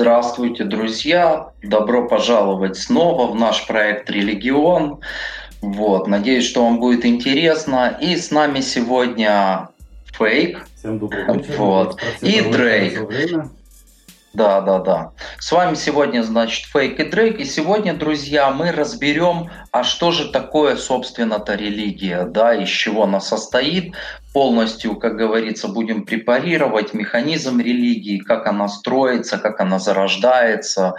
Здравствуйте, друзья! Добро пожаловать снова в наш проект «Религион». Вот, надеюсь, что вам будет интересно. И с нами сегодня Фейк. Всем добрый вечер. Вот. И Дрейк. Да, да, да. С вами сегодня, значит, Фейк и Дрейк. И сегодня, друзья, мы разберем, а что же такое, собственно-то, религия, да, из чего она состоит. Полностью, как говорится, будем препарировать механизм религии, как она строится, как она зарождается,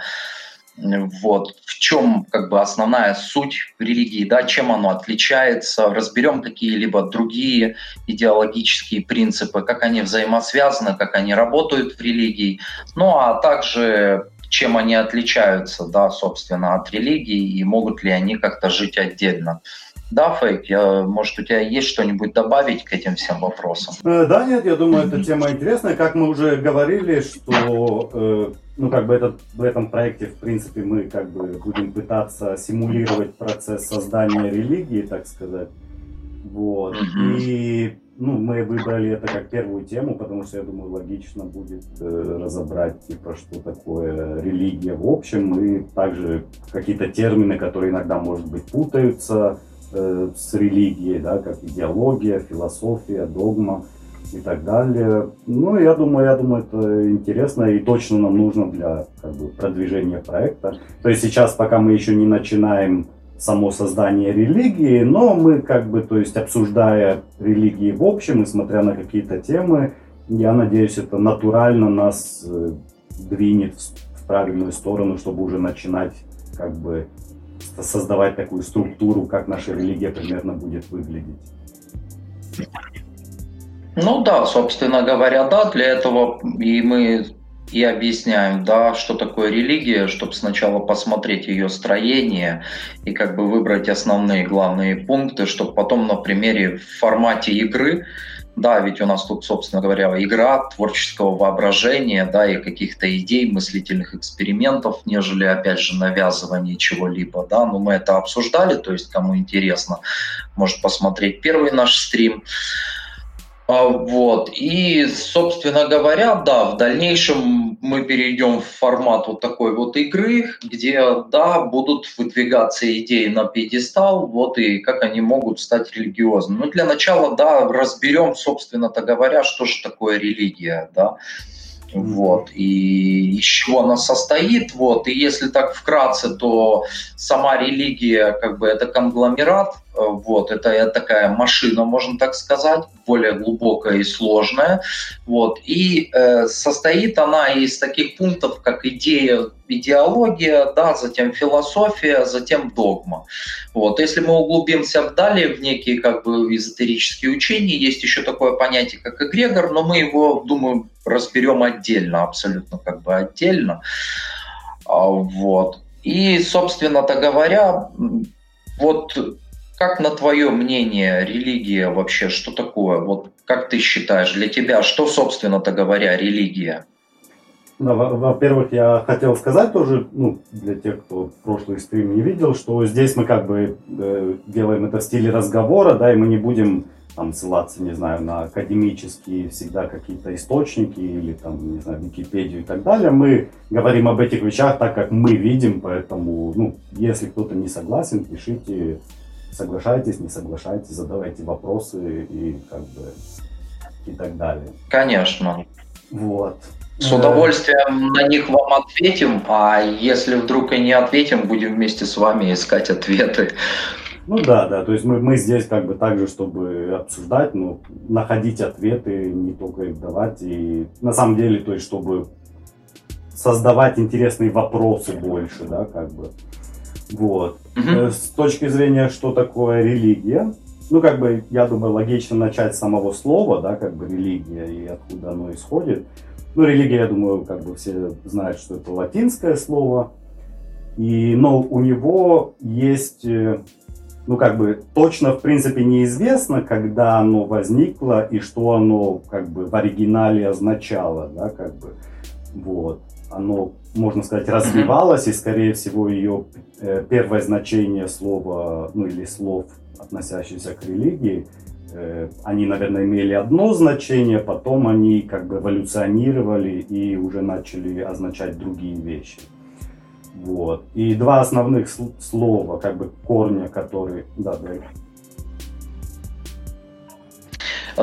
вот. В чем как бы основная суть религии, да, чем оно отличается, разберем какие-либо другие идеологические принципы, как они взаимосвязаны, как они работают в религии, ну а также чем они отличаются, да, собственно, от религии и могут ли они как-то жить отдельно. Да, Фейк, я, может, у тебя есть что-нибудь добавить к этим всем вопросам? Э, да, нет, я думаю, эта тема интересная. Как мы уже говорили, что э, ну, как бы этот, в этом проекте, в принципе, мы как бы будем пытаться симулировать процесс создания религии, так сказать. Вот. И ну, мы выбрали это как первую тему, потому что, я думаю, логично будет э, разобрать, типа, что такое религия в общем, и также какие-то термины, которые иногда, может быть, путаются, с религией, да, как идеология, философия, догма и так далее. Ну, я думаю, я думаю, это интересно и точно нам нужно для как бы, продвижения проекта. То есть сейчас, пока мы еще не начинаем само создание религии, но мы как бы, то есть обсуждая религии в общем и смотря на какие-то темы, я надеюсь, это натурально нас э, двинет в правильную сторону, чтобы уже начинать как бы создавать такую структуру, как наша религия примерно будет выглядеть. Ну да, собственно говоря, да, для этого и мы и объясняем, да, что такое религия, чтобы сначала посмотреть ее строение и как бы выбрать основные главные пункты, чтобы потом на примере в формате игры да, ведь у нас тут, собственно говоря, игра творческого воображения, да, и каких-то идей, мыслительных экспериментов, нежели, опять же, навязывание чего-либо, да, но мы это обсуждали, то есть, кому интересно, может посмотреть первый наш стрим. А, вот. И, собственно говоря, да, в дальнейшем мы перейдем в формат вот такой вот игры, где, да, будут выдвигаться идеи на пьедестал, вот и как они могут стать религиозными. Ну, для начала, да, разберем, собственно-то говоря, что же такое религия, да. Вот, и из чего она состоит, вот, и если так вкратце, то сама религия, как бы, это конгломерат, вот, это такая машина, можно так сказать, более глубокая и сложная, вот, и э, состоит она из таких пунктов, как идея, идеология, да, затем философия, затем догма. Вот, если мы углубимся далее в некие, как бы, эзотерические учения, есть еще такое понятие, как эгрегор, но мы его, думаю, разберем отдельно, абсолютно как бы отдельно. А, вот. И, собственно-то говоря, вот как на твое мнение религия вообще, что такое? Вот как ты считаешь, для тебя, что, собственно-то говоря, религия? Да, во-первых, я хотел сказать тоже, ну, для тех, кто прошлый стрим не видел, что здесь мы как бы э, делаем это в стиле разговора, да, и мы не будем там ссылаться, не знаю, на академические всегда какие-то источники или там, не знаю, Википедию и так далее. Мы говорим об этих вещах так, как мы видим, поэтому, ну, если кто-то не согласен, пишите, соглашайтесь, не соглашайтесь, задавайте вопросы и как бы и так далее. Конечно. Вот. С удовольствием на них вам ответим, а если вдруг и не ответим, будем вместе с вами искать ответы. Ну да, да, то есть мы, мы здесь как бы также, чтобы обсуждать, ну, находить ответы, не только их давать. И на самом деле, то есть, чтобы создавать интересные вопросы больше, да, как бы. Вот. Угу. С точки зрения, что такое религия, ну, как бы, я думаю, логично начать с самого слова, да, как бы религия и откуда оно исходит. Ну, религия, я думаю, как бы все знают, что это латинское слово. И, но у него есть э, ну, как бы, точно, в принципе, неизвестно, когда оно возникло и что оно, как бы, в оригинале означало, да, как бы, вот. Оно, можно сказать, развивалось, и, скорее всего, ее э, первое значение слова, ну, или слов, относящихся к религии, э, они, наверное, имели одно значение, потом они как бы эволюционировали и уже начали означать другие вещи. Вот. И два основных слова, как бы корня, которые... Да, да.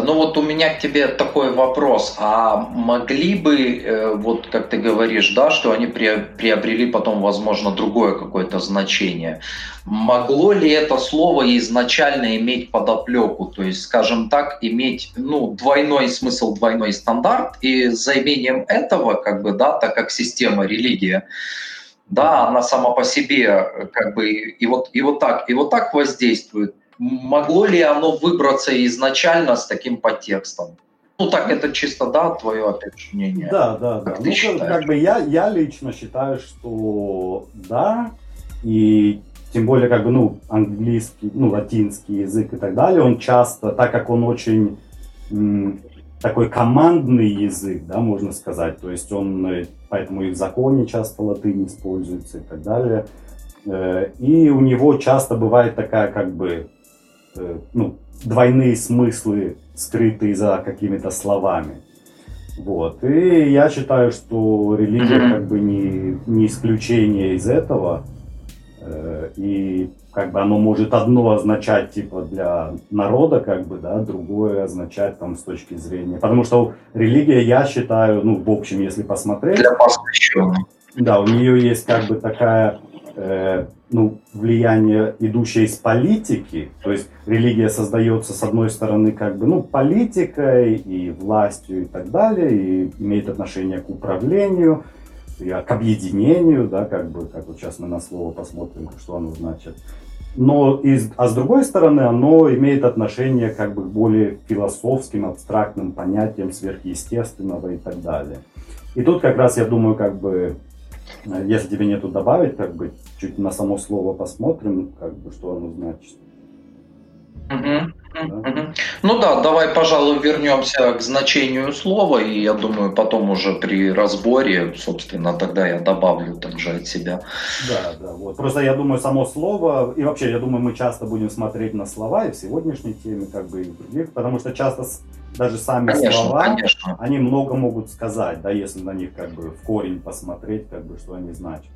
Ну вот у меня к тебе такой вопрос. А могли бы, э, вот как ты говоришь, да, что они приобрели потом, возможно, другое какое-то значение. Могло ли это слово изначально иметь подоплеку? То есть, скажем так, иметь ну, двойной смысл, двойной стандарт, и за имением этого, как бы, да, так как система религия, да, она сама по себе э, как бы и вот, и вот так, и вот так воздействует – могло ли оно выбраться изначально с таким подтекстом? Ну так это чисто, да, твое опять же мнение. Да, да, да. Ты ну, как бы я, я лично считаю, что да, и тем более как бы, ну, английский, ну, латинский язык и так далее, он часто, так как он очень м, такой командный язык, да, можно сказать, то есть он, э, поэтому и в законе часто латынь используется и так далее, э, и у него часто бывает такая как бы ну, двойные смыслы, скрытые за какими-то словами. Вот. И я считаю, что религия mm-hmm. как бы не, не исключение из этого. Э, и как бы оно может одно означать типа для народа, как бы, да, другое означать там с точки зрения. Потому что религия, я считаю, ну, в общем, если посмотреть. Для посвященных. Да, у нее есть как бы такая Э, ну, влияние, идущее из политики, то есть религия создается с одной стороны как бы ну, политикой и властью и так далее, и имеет отношение к управлению, и к объединению, да, как бы, как вот сейчас мы на слово посмотрим, что оно значит. Но, из, а с другой стороны, оно имеет отношение как бы к более философским, абстрактным понятиям сверхъестественного и так далее. И тут как раз, я думаю, как бы если тебе нету добавить, как бы чуть на само слово посмотрим, как бы что оно значит. Угу. Да? Ну да, давай, пожалуй, вернемся к значению слова, и я думаю, потом уже при разборе, собственно, тогда я добавлю также от себя. Да, да, вот. Просто я думаю, само слово, и вообще, я думаю, мы часто будем смотреть на слова и в сегодняшней теме, как бы и в других, потому что часто даже сами конечно, слова, конечно. они много могут сказать, да, если на них как бы в корень посмотреть, как бы что они значат.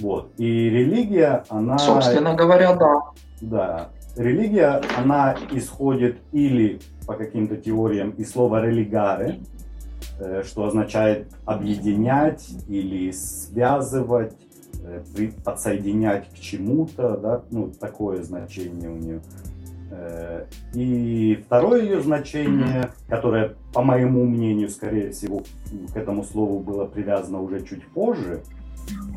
Вот. И религия, она... Собственно говоря, да. Да. Религия, она исходит или по каким-то теориям из слова «религаре», э, что означает объединять или связывать, э, подсоединять к чему-то, да, ну, такое значение у нее. Э, и второе ее значение, которое, по моему мнению, скорее всего, к этому слову было привязано уже чуть позже,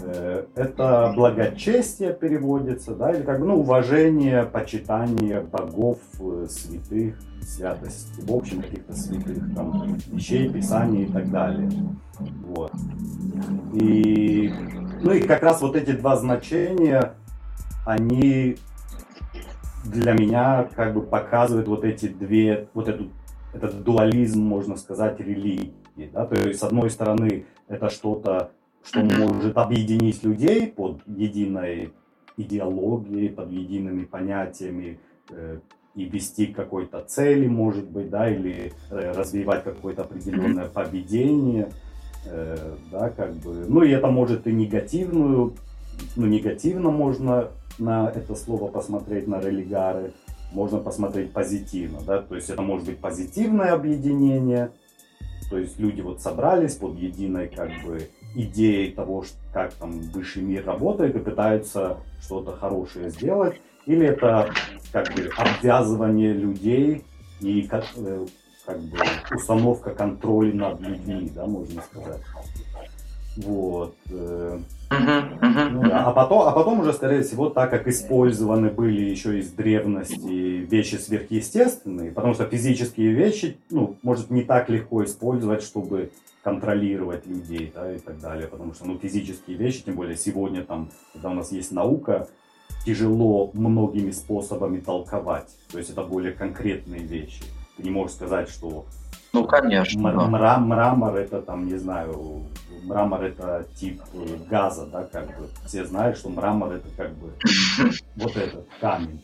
э, это благочестие переводится, да, или как бы, ну, уважение, почитание богов, э, святых, святость, в общем, каких-то святых там вещей, писаний и так далее. Вот. И, ну и как раз вот эти два значения, они для меня как бы показывает вот эти две, вот эту, этот дуализм, можно сказать, религии. Да? То есть, с одной стороны, это что-то, что может объединить людей под единой идеологией, под едиными понятиями э, и вести к какой-то цели, может быть, да, или э, развивать какое-то определенное поведение, э, да, как бы. Ну и это может и негативную, ну негативно можно на это слово посмотреть, на религары, можно посмотреть позитивно, да, то есть это может быть позитивное объединение, то есть люди вот собрались под единой как бы идеей того, как там высший мир работает и пытаются что-то хорошее сделать, или это как бы обвязывание людей и как, э, как бы установка контроля над людьми, да, можно сказать. Вот. Ну, да. а, потом, а потом уже, скорее всего, так как использованы были еще из древности вещи сверхъестественные, потому что физические вещи, ну, может не так легко использовать, чтобы контролировать людей, да, и так далее, потому что, ну, физические вещи, тем более сегодня там, когда у нас есть наука, тяжело многими способами толковать, то есть это более конкретные вещи. Ты не можешь сказать, что ну, конечно. М- да. мрамор это там, не знаю, мрамор это тип газа, да, как бы. Все знают, что мрамор это как бы вот этот камень.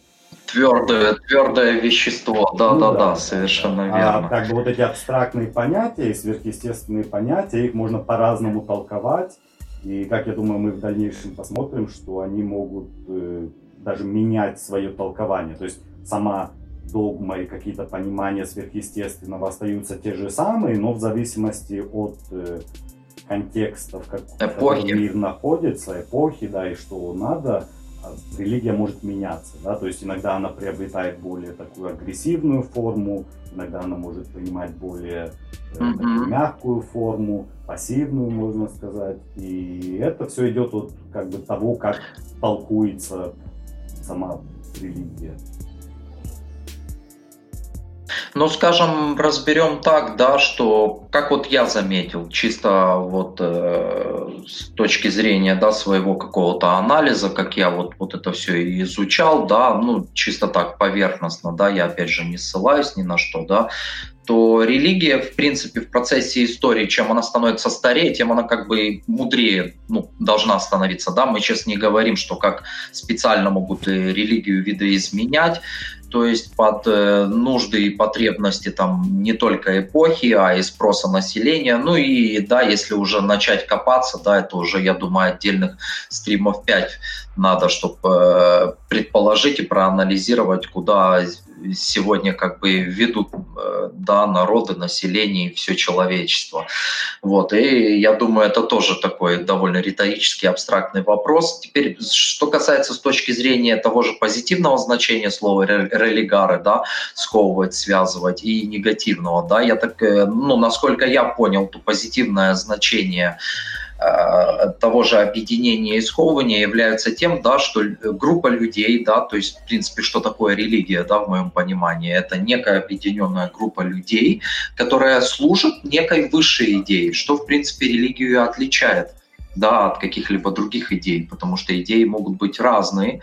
Твердое, твердое вещество, да, ну, да, да, да, совершенно а, верно. А как бы вот эти абстрактные понятия и сверхъестественные понятия, их можно по-разному толковать. И как я думаю, мы в дальнейшем посмотрим, что они могут э, даже менять свое толкование. То есть сама догма и какие-то понимания сверхъестественного остаются те же самые, но в зависимости от э, контекста, в, как, эпохи. в котором мир находится, эпохи, да, и что надо, а религия может меняться, да, то есть иногда она приобретает более такую агрессивную форму, иногда она может принимать более mm-hmm. мягкую форму, пассивную, можно сказать, и это все идет от как бы того, как толкуется сама религия. Ну, скажем, разберем так, да, что, как вот я заметил, чисто вот э, с точки зрения, да, своего какого-то анализа, как я вот, вот это все изучал, да, ну, чисто так поверхностно, да, я опять же не ссылаюсь ни на что, да, то религия, в принципе, в процессе истории, чем она становится старее, тем она как бы мудрее ну, должна становиться. Да? Мы сейчас не говорим, что как специально могут религию видоизменять, то есть под э, нужды и потребности там не только эпохи, а и спроса населения. Ну и да, если уже начать копаться, да, это уже, я думаю, отдельных стримов 5 надо, чтобы э, предположить и проанализировать, куда сегодня как бы ведут э, да, народы, население и все человечество. Вот. И я думаю, это тоже такой довольно риторический, абстрактный вопрос. Теперь, что касается с точки зрения того же позитивного значения слова религары, да, сковывать, связывать, и негативного, да, я так, э, ну, насколько я понял, то позитивное значение того же объединения и сковывания являются тем, да, что группа людей, да, то есть, в принципе, что такое религия, да, в моем понимании, это некая объединенная группа людей, которая служит некой высшей идее, что, в принципе, религию отличает да, от каких-либо других идей, потому что идеи могут быть разные.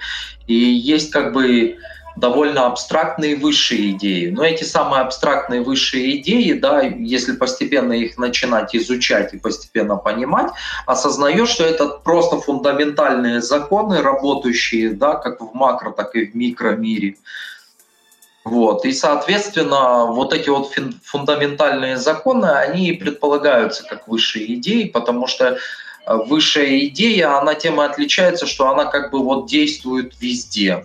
И есть как бы довольно абстрактные высшие идеи. Но эти самые абстрактные высшие идеи, да, если постепенно их начинать изучать и постепенно понимать, осознаешь, что это просто фундаментальные законы, работающие да, как в макро, так и в микромире. Вот. И, соответственно, вот эти вот фундаментальные законы, они предполагаются как высшие идеи, потому что высшая идея, она тем и отличается, что она как бы вот действует везде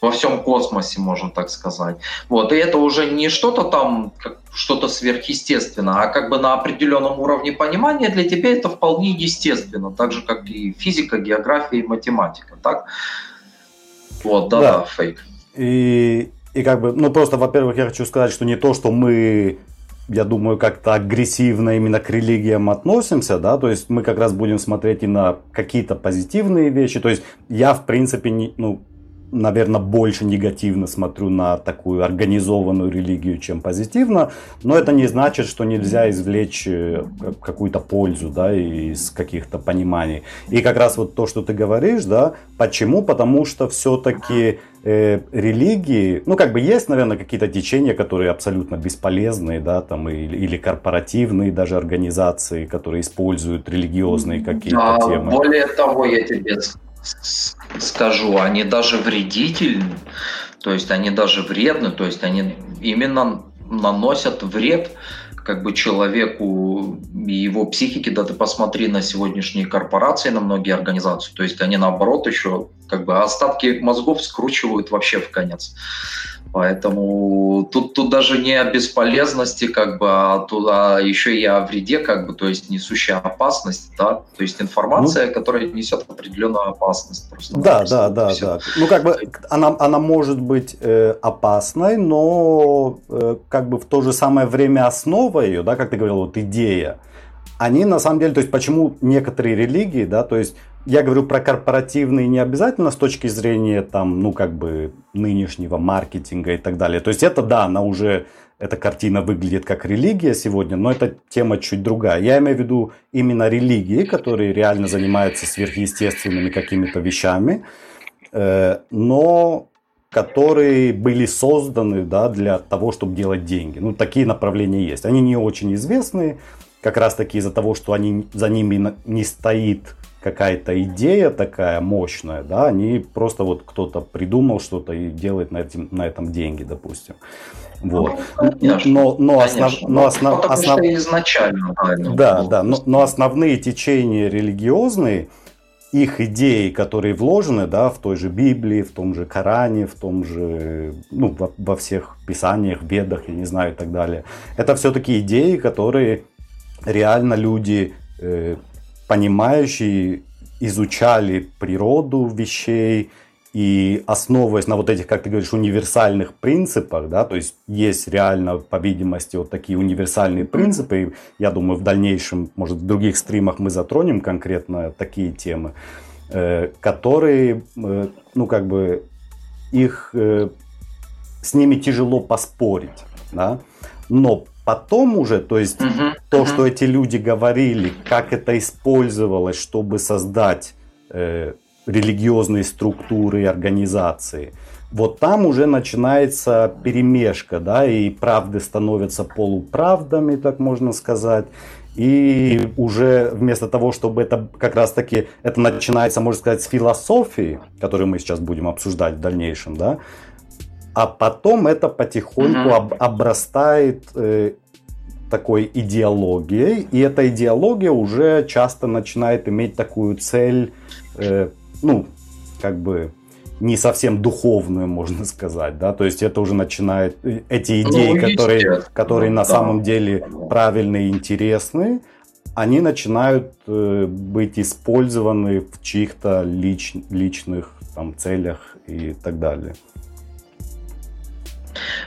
во всем космосе, можно так сказать. Вот. И это уже не что-то там, что-то сверхъестественное, а как бы на определенном уровне понимания для тебя это вполне естественно, так же, как и физика, география и математика. Так? Вот, да, да, да фейк. И, и как бы, ну просто, во-первых, я хочу сказать, что не то, что мы я думаю, как-то агрессивно именно к религиям относимся, да, то есть мы как раз будем смотреть и на какие-то позитивные вещи, то есть я, в принципе, не, ну, наверное, больше негативно смотрю на такую организованную религию, чем позитивно, но это не значит, что нельзя извлечь э, какую-то пользу, да, из каких-то пониманий. И как раз вот то, что ты говоришь, да, почему? Потому что все-таки э, религии, ну, как бы есть, наверное, какие-то течения, которые абсолютно бесполезные, да, там, или, или корпоративные даже организации, которые используют религиозные какие-то а, темы. Более того, я тебе скажу, они даже вредительны, то есть они даже вредны, то есть они именно наносят вред как бы человеку и его психике, да ты посмотри на сегодняшние корпорации, на многие организации, то есть они наоборот еще как бы остатки мозгов скручивают вообще в конец. Поэтому тут, тут даже не о бесполезности, как бы, а, тут, а еще и о вреде, как бы, то есть несущая опасность, да, то есть информация, ну, которая несет определенную опасность. Просто да, да, да, да. Ну, как бы она, она может быть э, опасной, но э, как бы в то же самое время основа ее, да, как ты говорил, вот идея, они на самом деле, то есть почему некоторые религии, да, то есть я говорю про корпоративные не обязательно с точки зрения там, ну как бы нынешнего маркетинга и так далее. То есть это да, она уже эта картина выглядит как религия сегодня, но эта тема чуть другая. Я имею в виду именно религии, которые реально занимаются сверхъестественными какими-то вещами, э, но которые были созданы да, для того, чтобы делать деньги. Ну, такие направления есть. Они не очень известные, как раз таки из-за того, что они, за ними не стоит какая-то идея такая мощная, да, они просто вот кто-то придумал что-то и делает на, этим, на этом деньги, допустим. Вот. Ну, конечно, но, но, основ, но основ, ну, основ... изначально. Да, да, но, но основные течения религиозные, их идеи, которые вложены да, в той же Библии, в том же Коране, в том же, ну, во, во всех писаниях, бедах, я не знаю, и так далее. Это все-таки идеи, которые реально люди, э, понимающие, изучали природу вещей, и основываясь на вот этих, как ты говоришь, универсальных принципах, да, то есть есть реально, по видимости, вот такие универсальные принципы. И я думаю, в дальнейшем, может, в других стримах мы затронем конкретно такие темы, э, которые, э, ну, как бы, их, э, с ними тяжело поспорить, да, но потом уже, то есть uh-huh, то, uh-huh. что эти люди говорили, как это использовалось, чтобы создать религиозные структуры и организации. Вот там уже начинается перемешка, да, и правды становятся полуправдами, так можно сказать. И уже вместо того, чтобы это как раз таки, это начинается, можно сказать, с философии, которую мы сейчас будем обсуждать в дальнейшем, да, а потом это потихоньку об, обрастает э, такой идеологией, и эта идеология уже часто начинает иметь такую цель э, ну, как бы не совсем духовную, можно сказать, да, то есть это уже начинает, э, эти ну, идеи, ну, которые, которые на да. самом деле правильные и интересные, они начинают э, быть использованы в чьих-то лич, личных там, целях и так далее.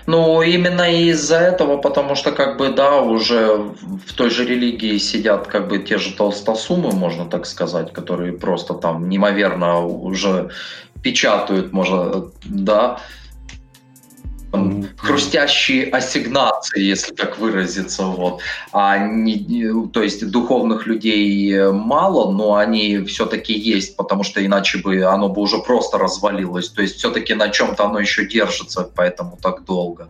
Ну, именно из-за этого, потому что, как бы, да, уже в той же религии сидят, как бы, те же толстосумы, можно так сказать, которые просто там неимоверно уже печатают, можно, да. Хрустящие ассигнации, если так выразиться, вот. А не, то есть духовных людей мало, но они все-таки есть, потому что иначе бы оно бы уже просто развалилось. То есть все-таки на чем-то оно еще держится, поэтому так долго.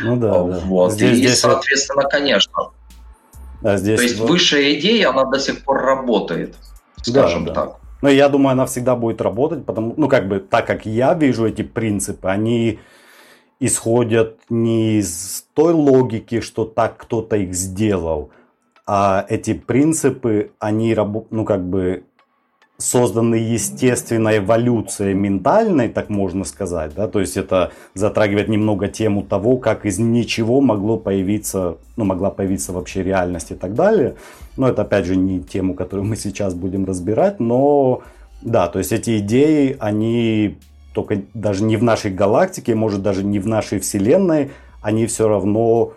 Ну да. Вот. Да. Здесь, и, здесь соответственно, вот... конечно. Да, здесь то есть вот... высшая идея, она до сих пор работает, скажем да, да. так. Но я думаю, она всегда будет работать, потому, ну, как бы, так как я вижу эти принципы, они исходят не из той логики, что так кто-то их сделал, а эти принципы, они ну как бы созданы естественной эволюцией ментальной, так можно сказать, да, то есть это затрагивает немного тему того, как из ничего могло появиться, ну, могла появиться вообще реальность и так далее, но это опять же не тему, которую мы сейчас будем разбирать, но да, то есть эти идеи, они только даже не в нашей галактике, может даже не в нашей Вселенной, они все равно,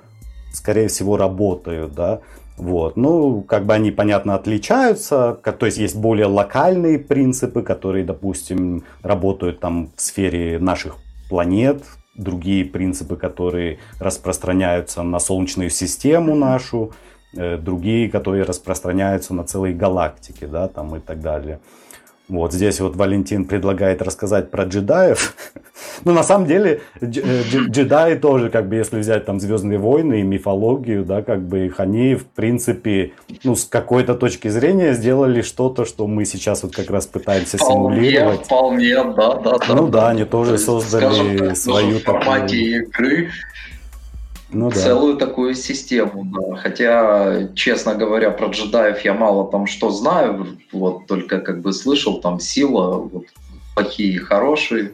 скорее всего, работают, да. Вот. Ну, как бы они, понятно, отличаются. То есть есть более локальные принципы, которые, допустим, работают там в сфере наших планет, другие принципы, которые распространяются на Солнечную систему нашу, э, другие, которые распространяются на целые галактики, да, там и так далее. Вот здесь вот Валентин предлагает рассказать про джедаев. ну, на самом деле, э, джедаи тоже, как бы, если взять там Звездные войны и мифологию, да, как бы их, они, в принципе, ну, с какой-то точки зрения сделали что-то, что мы сейчас вот как раз пытаемся вполне, симулировать. Вполне, да, да, да. Ну да, они тоже создали так, свою в формате такую... игры ну, целую такую систему, да. Хотя, честно говоря, про джедаев я мало там что знаю, вот только как бы слышал там сила, вот, плохие и хорошие.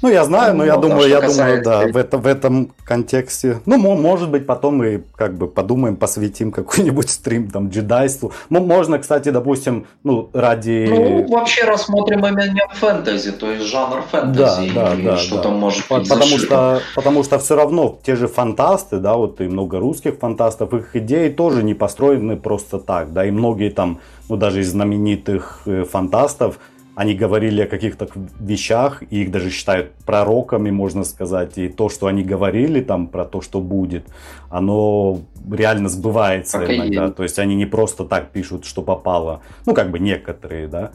Ну, я знаю, но я вот, думаю, я думаю, да, в, это, в этом контексте. Ну, может быть, потом мы как бы подумаем, посвятим какой-нибудь стрим там джедайству. Ну, можно, кстати, допустим, ну, ради... Ну, вообще рассмотрим именно фэнтези, то есть жанр фэнтези. Да, да, да. Что да. там может быть потому что, потому что все равно те же фантасты, да, вот и много русских фантастов, их идеи тоже не построены просто так, да, и многие там, ну, даже из знаменитых э, фантастов, они говорили о каких-то вещах, и их даже считают пророками, можно сказать. И то, что они говорили там про то, что будет, оно реально сбывается как иногда. То есть они не просто так пишут, что попало. Ну, как бы некоторые, да.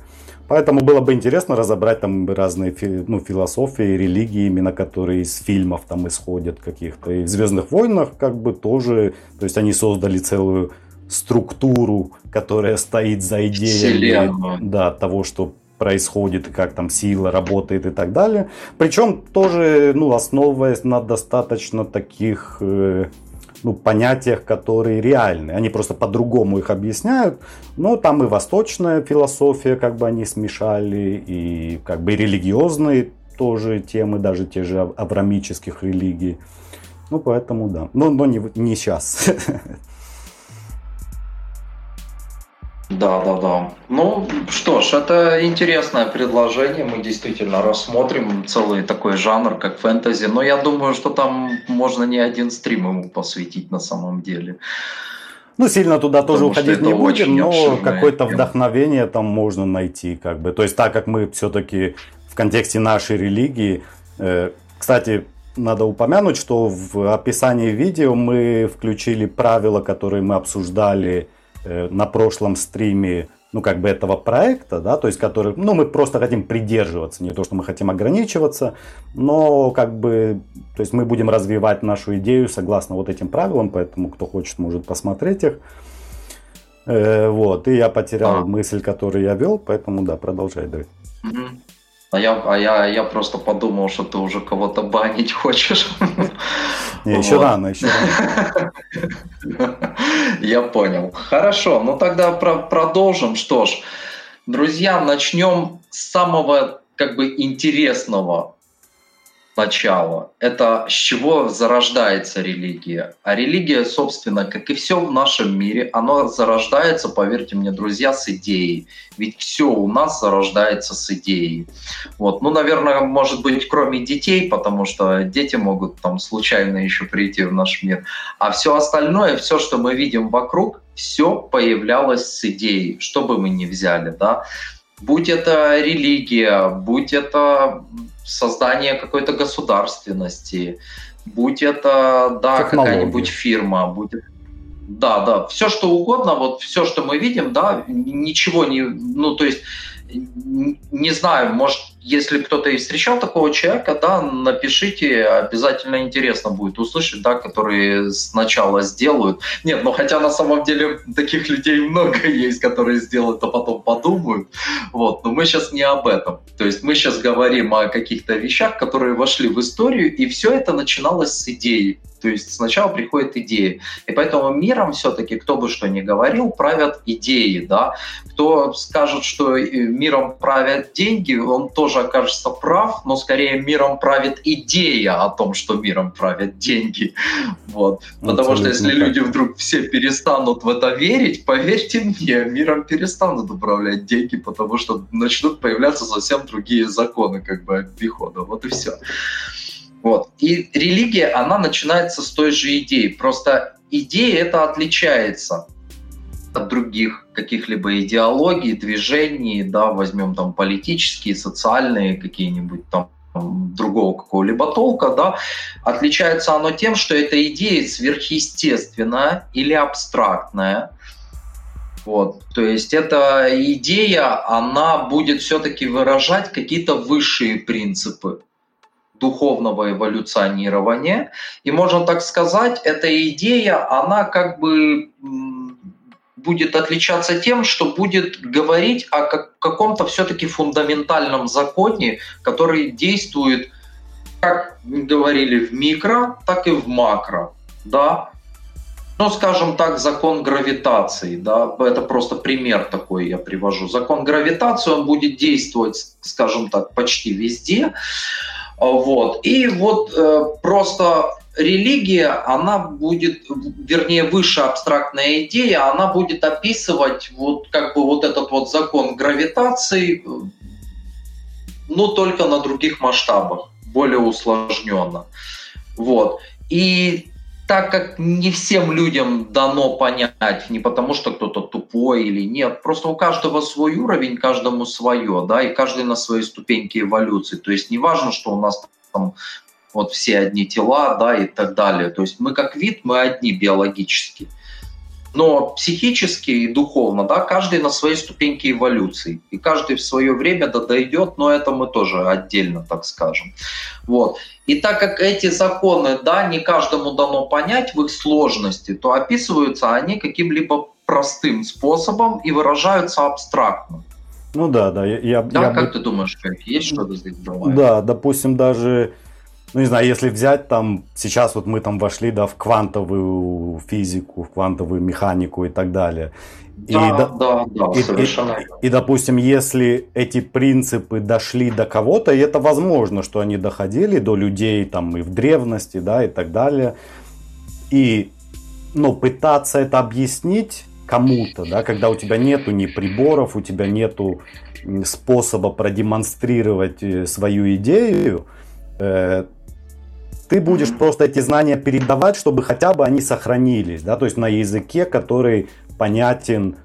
Поэтому было бы интересно разобрать там разные ну, философии, религии, именно которые из фильмов там исходят каких-то. И в Звездных войнах как бы тоже, то есть они создали целую структуру, которая стоит за идеей да, того, что происходит, как там сила работает и так далее. Причем тоже ну, основываясь на достаточно таких э, ну, понятиях, которые реальны. Они просто по-другому их объясняют. Но там и восточная философия, как бы они смешали, и как бы религиозные тоже темы, даже те же аврамических религий. Ну, поэтому да. Но, но не, не сейчас. Да, да, да. Ну что ж, это интересное предложение. Мы действительно рассмотрим целый такой жанр, как фэнтези. Но я думаю, что там можно не один стрим ему посвятить на самом деле. Ну, сильно туда Потому тоже уходить не будем, но какое-то вдохновение там можно найти, как бы. То есть, так как мы все-таки в контексте нашей религии, э, кстати, надо упомянуть, что в описании видео мы включили правила, которые мы обсуждали на прошлом стриме ну, как бы этого проекта, да, то есть который, ну, мы просто хотим придерживаться, не то, что мы хотим ограничиваться, но как бы, то есть мы будем развивать нашу идею согласно вот этим правилам, поэтому кто хочет, может посмотреть их. Э, вот, и я потерял а. мысль, которую я вел, поэтому, да, продолжай, Давид. Угу. А я, а я, я просто подумал, что ты уже кого-то банить хочешь. Не, еще рано, еще рано. Я понял. Хорошо, ну тогда про продолжим. Что ж, друзья, начнем с самого как бы интересного начало. Это с чего зарождается религия. А религия, собственно, как и все в нашем мире, оно зарождается, поверьте мне, друзья, с идеей. Ведь все у нас зарождается с идеей. Вот. Ну, наверное, может быть, кроме детей, потому что дети могут там случайно еще прийти в наш мир. А все остальное, все, что мы видим вокруг, все появлялось с идеей, что бы мы ни взяли, да. Будь это религия, будь это создание какой-то государственности, будь это, да, какая-нибудь фирма, будь да, да, все что угодно, вот все, что мы видим, да, ничего не, ну, то есть не знаю, может, если кто-то и встречал такого человека, да, напишите, обязательно интересно будет услышать, да, которые сначала сделают. Нет, ну хотя на самом деле таких людей много есть, которые сделают, а потом подумают. Вот, но мы сейчас не об этом. То есть мы сейчас говорим о каких-то вещах, которые вошли в историю, и все это начиналось с идеи. То есть сначала приходит идея. И поэтому миром все-таки, кто бы что ни говорил, правят идеи. Да? Кто скажет, что миром правят деньги, он тоже окажется прав, но скорее миром правит идея о том, что миром правят деньги. Вот. Потому что если люди вдруг все перестанут в это верить, поверьте мне, миром перестанут управлять деньги, потому что начнут появляться совсем другие законы как бы обихода. Вот и все. Вот. И религия, она начинается с той же идеи. Просто идея это отличается от других каких-либо идеологий, движений, да, возьмем там политические, социальные какие-нибудь там другого какого-либо толка, да, отличается оно тем, что эта идея сверхъестественная или абстрактная, вот. То есть эта идея, она будет все-таки выражать какие-то высшие принципы духовного эволюционирования. И можно так сказать, эта идея, она как бы будет отличаться тем, что будет говорить о каком-то все-таки фундаментальном законе, который действует, как говорили, в микро, так и в макро. Да? Ну, скажем так, закон гравитации, да, это просто пример такой я привожу. Закон гравитации, он будет действовать, скажем так, почти везде. Вот. И вот э, просто религия, она будет, вернее, выше абстрактная идея, она будет описывать вот как бы вот этот вот закон гравитации, но только на других масштабах, более усложненно. Вот. И так как не всем людям дано понять, не потому что кто-то тупой или нет, просто у каждого свой уровень, каждому свое, да, и каждый на своей ступеньке эволюции. То есть не важно, что у нас там вот все одни тела, да, и так далее. То есть мы как вид, мы одни биологически. Но психически и духовно, да, каждый на своей ступеньке эволюции. И каждый в свое время да, дойдет, но это мы тоже отдельно, так скажем. Вот. И так как эти законы, да, не каждому дано понять в их сложности, то описываются они каким-либо простым способом и выражаются абстрактно. Ну да, да. Я, да, я как бы... ты думаешь, есть что-то здесь добавить? Да, допустим, даже, ну не знаю, если взять там, сейчас вот мы там вошли, да, в квантовую физику, в квантовую механику и так далее. И, да, да, да, и, совершенно. И, и, допустим, если эти принципы дошли до кого-то, и это возможно, что они доходили до людей там и в древности, да, и так далее, и, ну, пытаться это объяснить кому-то, да, когда у тебя нету ни приборов, у тебя нету способа продемонстрировать э, свою идею, э, ты будешь просто эти знания передавать, чтобы хотя бы они сохранились, да, то есть на языке, который понятен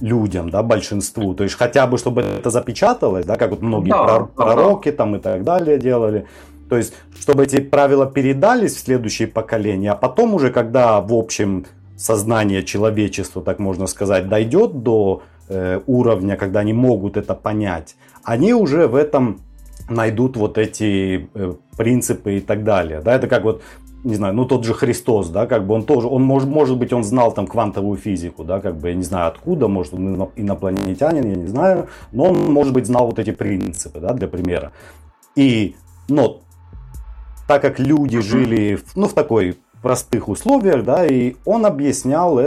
людям, да, большинству. То есть хотя бы, чтобы это запечаталось, да, как вот многие да, пророки да. там и так далее делали. То есть, чтобы эти правила передались в следующие поколения, а потом уже, когда в общем сознание человечества, так можно сказать, дойдет до э, уровня, когда они могут это понять, они уже в этом найдут вот эти э, принципы и так далее. Да, это как вот не знаю, ну тот же Христос, да, как бы он тоже, он может, может быть, он знал там квантовую физику, да, как бы я не знаю откуда, может он инопланетянин, я не знаю, но он, может быть, знал вот эти принципы, да, для примера. И, но так как люди жили, ну, в такой простых условиях, да, и он объяснял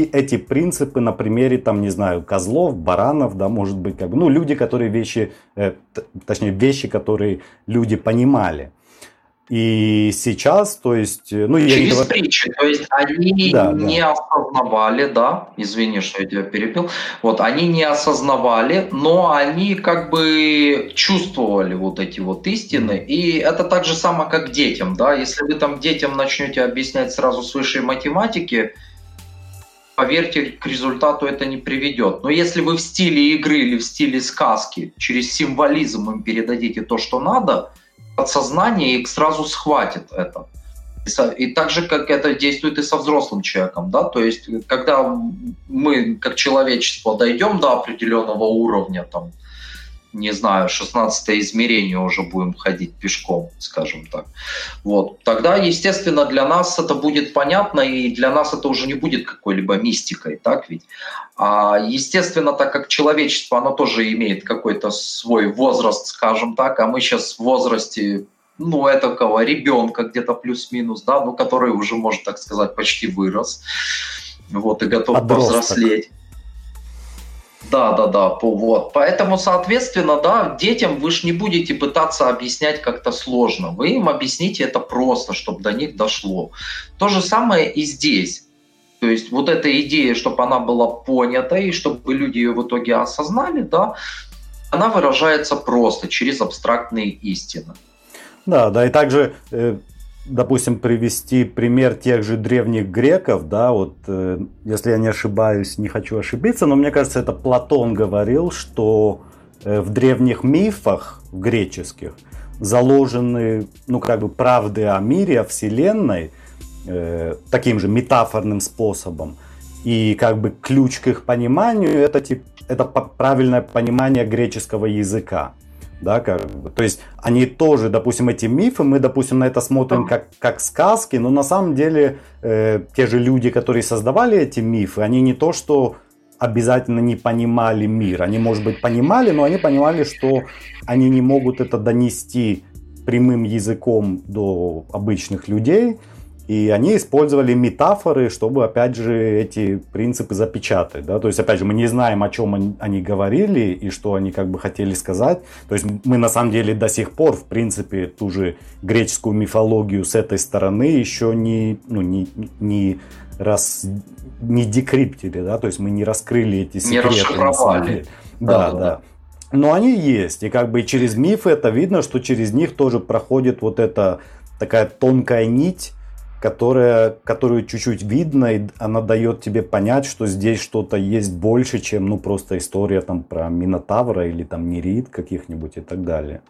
эти, принципы на примере, там, не знаю, козлов, баранов, да, может быть, как бы, ну, люди, которые вещи, э, точнее, вещи, которые люди понимали. И сейчас, то есть, э, ну, Через я не притчи, то есть они да, не да. осознавали, да, извини, что я тебя перебил, вот, они не осознавали, но они как бы чувствовали вот эти вот истины, и это так же самое, как детям, да, если вы там детям начнете объяснять сразу с высшей математики, поверьте, к результату это не приведет. Но если вы в стиле игры или в стиле сказки через символизм им передадите то, что надо – подсознание их сразу схватит это. И так же, как это действует и со взрослым человеком, да, то есть, когда мы, как человечество, дойдем до определенного уровня, там, не знаю, 16 измерение уже будем ходить пешком, скажем так. Вот. Тогда, естественно, для нас это будет понятно, и для нас это уже не будет какой-либо мистикой, так ведь? А, естественно, так как человечество, оно тоже имеет какой-то свой возраст, скажем так, а мы сейчас в возрасте ну, этого ребенка где-то плюс-минус, да, ну, который уже, может так сказать, почти вырос, вот, и готов Подросток. повзрослеть. Да, да, да, вот. Поэтому, соответственно, да, детям вы же не будете пытаться объяснять как-то сложно. Вы им объясните это просто, чтобы до них дошло. То же самое и здесь. То есть вот эта идея, чтобы она была понята и чтобы люди ее в итоге осознали, да, она выражается просто через абстрактные истины. Да, да, и также э, допустим, привести пример тех же древних греков, да, вот, э, если я не ошибаюсь, не хочу ошибиться, но мне кажется, это Платон говорил, что э, в древних мифах, в греческих, заложены, ну, как бы, правды о мире, о Вселенной, э, таким же метафорным способом. И как бы ключ к их пониманию это, тип, это правильное понимание греческого языка да, как бы. То есть они тоже, допустим, эти мифы, мы, допустим, на это смотрим как, как сказки, но на самом деле э, те же люди, которые создавали эти мифы, они не то, что обязательно не понимали мир, они, может быть, понимали, но они понимали, что они не могут это донести прямым языком до обычных людей, и они использовали метафоры, чтобы, опять же, эти принципы запечатать. Да? То есть, опять же, мы не знаем, о чем они говорили и что они как бы хотели сказать. То есть, мы на самом деле до сих пор, в принципе, ту же греческую мифологию с этой стороны еще не, ну, не, не, раз, не декриптили. Да? То есть, мы не раскрыли эти секреты. Не расшифровали. Да, да. да. Но они есть. И как бы через мифы это видно, что через них тоже проходит вот эта такая тонкая нить которая, которую чуть-чуть видно, и она дает тебе понять, что здесь что-то есть больше, чем ну просто история там про Минотавра или там Нерит каких-нибудь и так далее.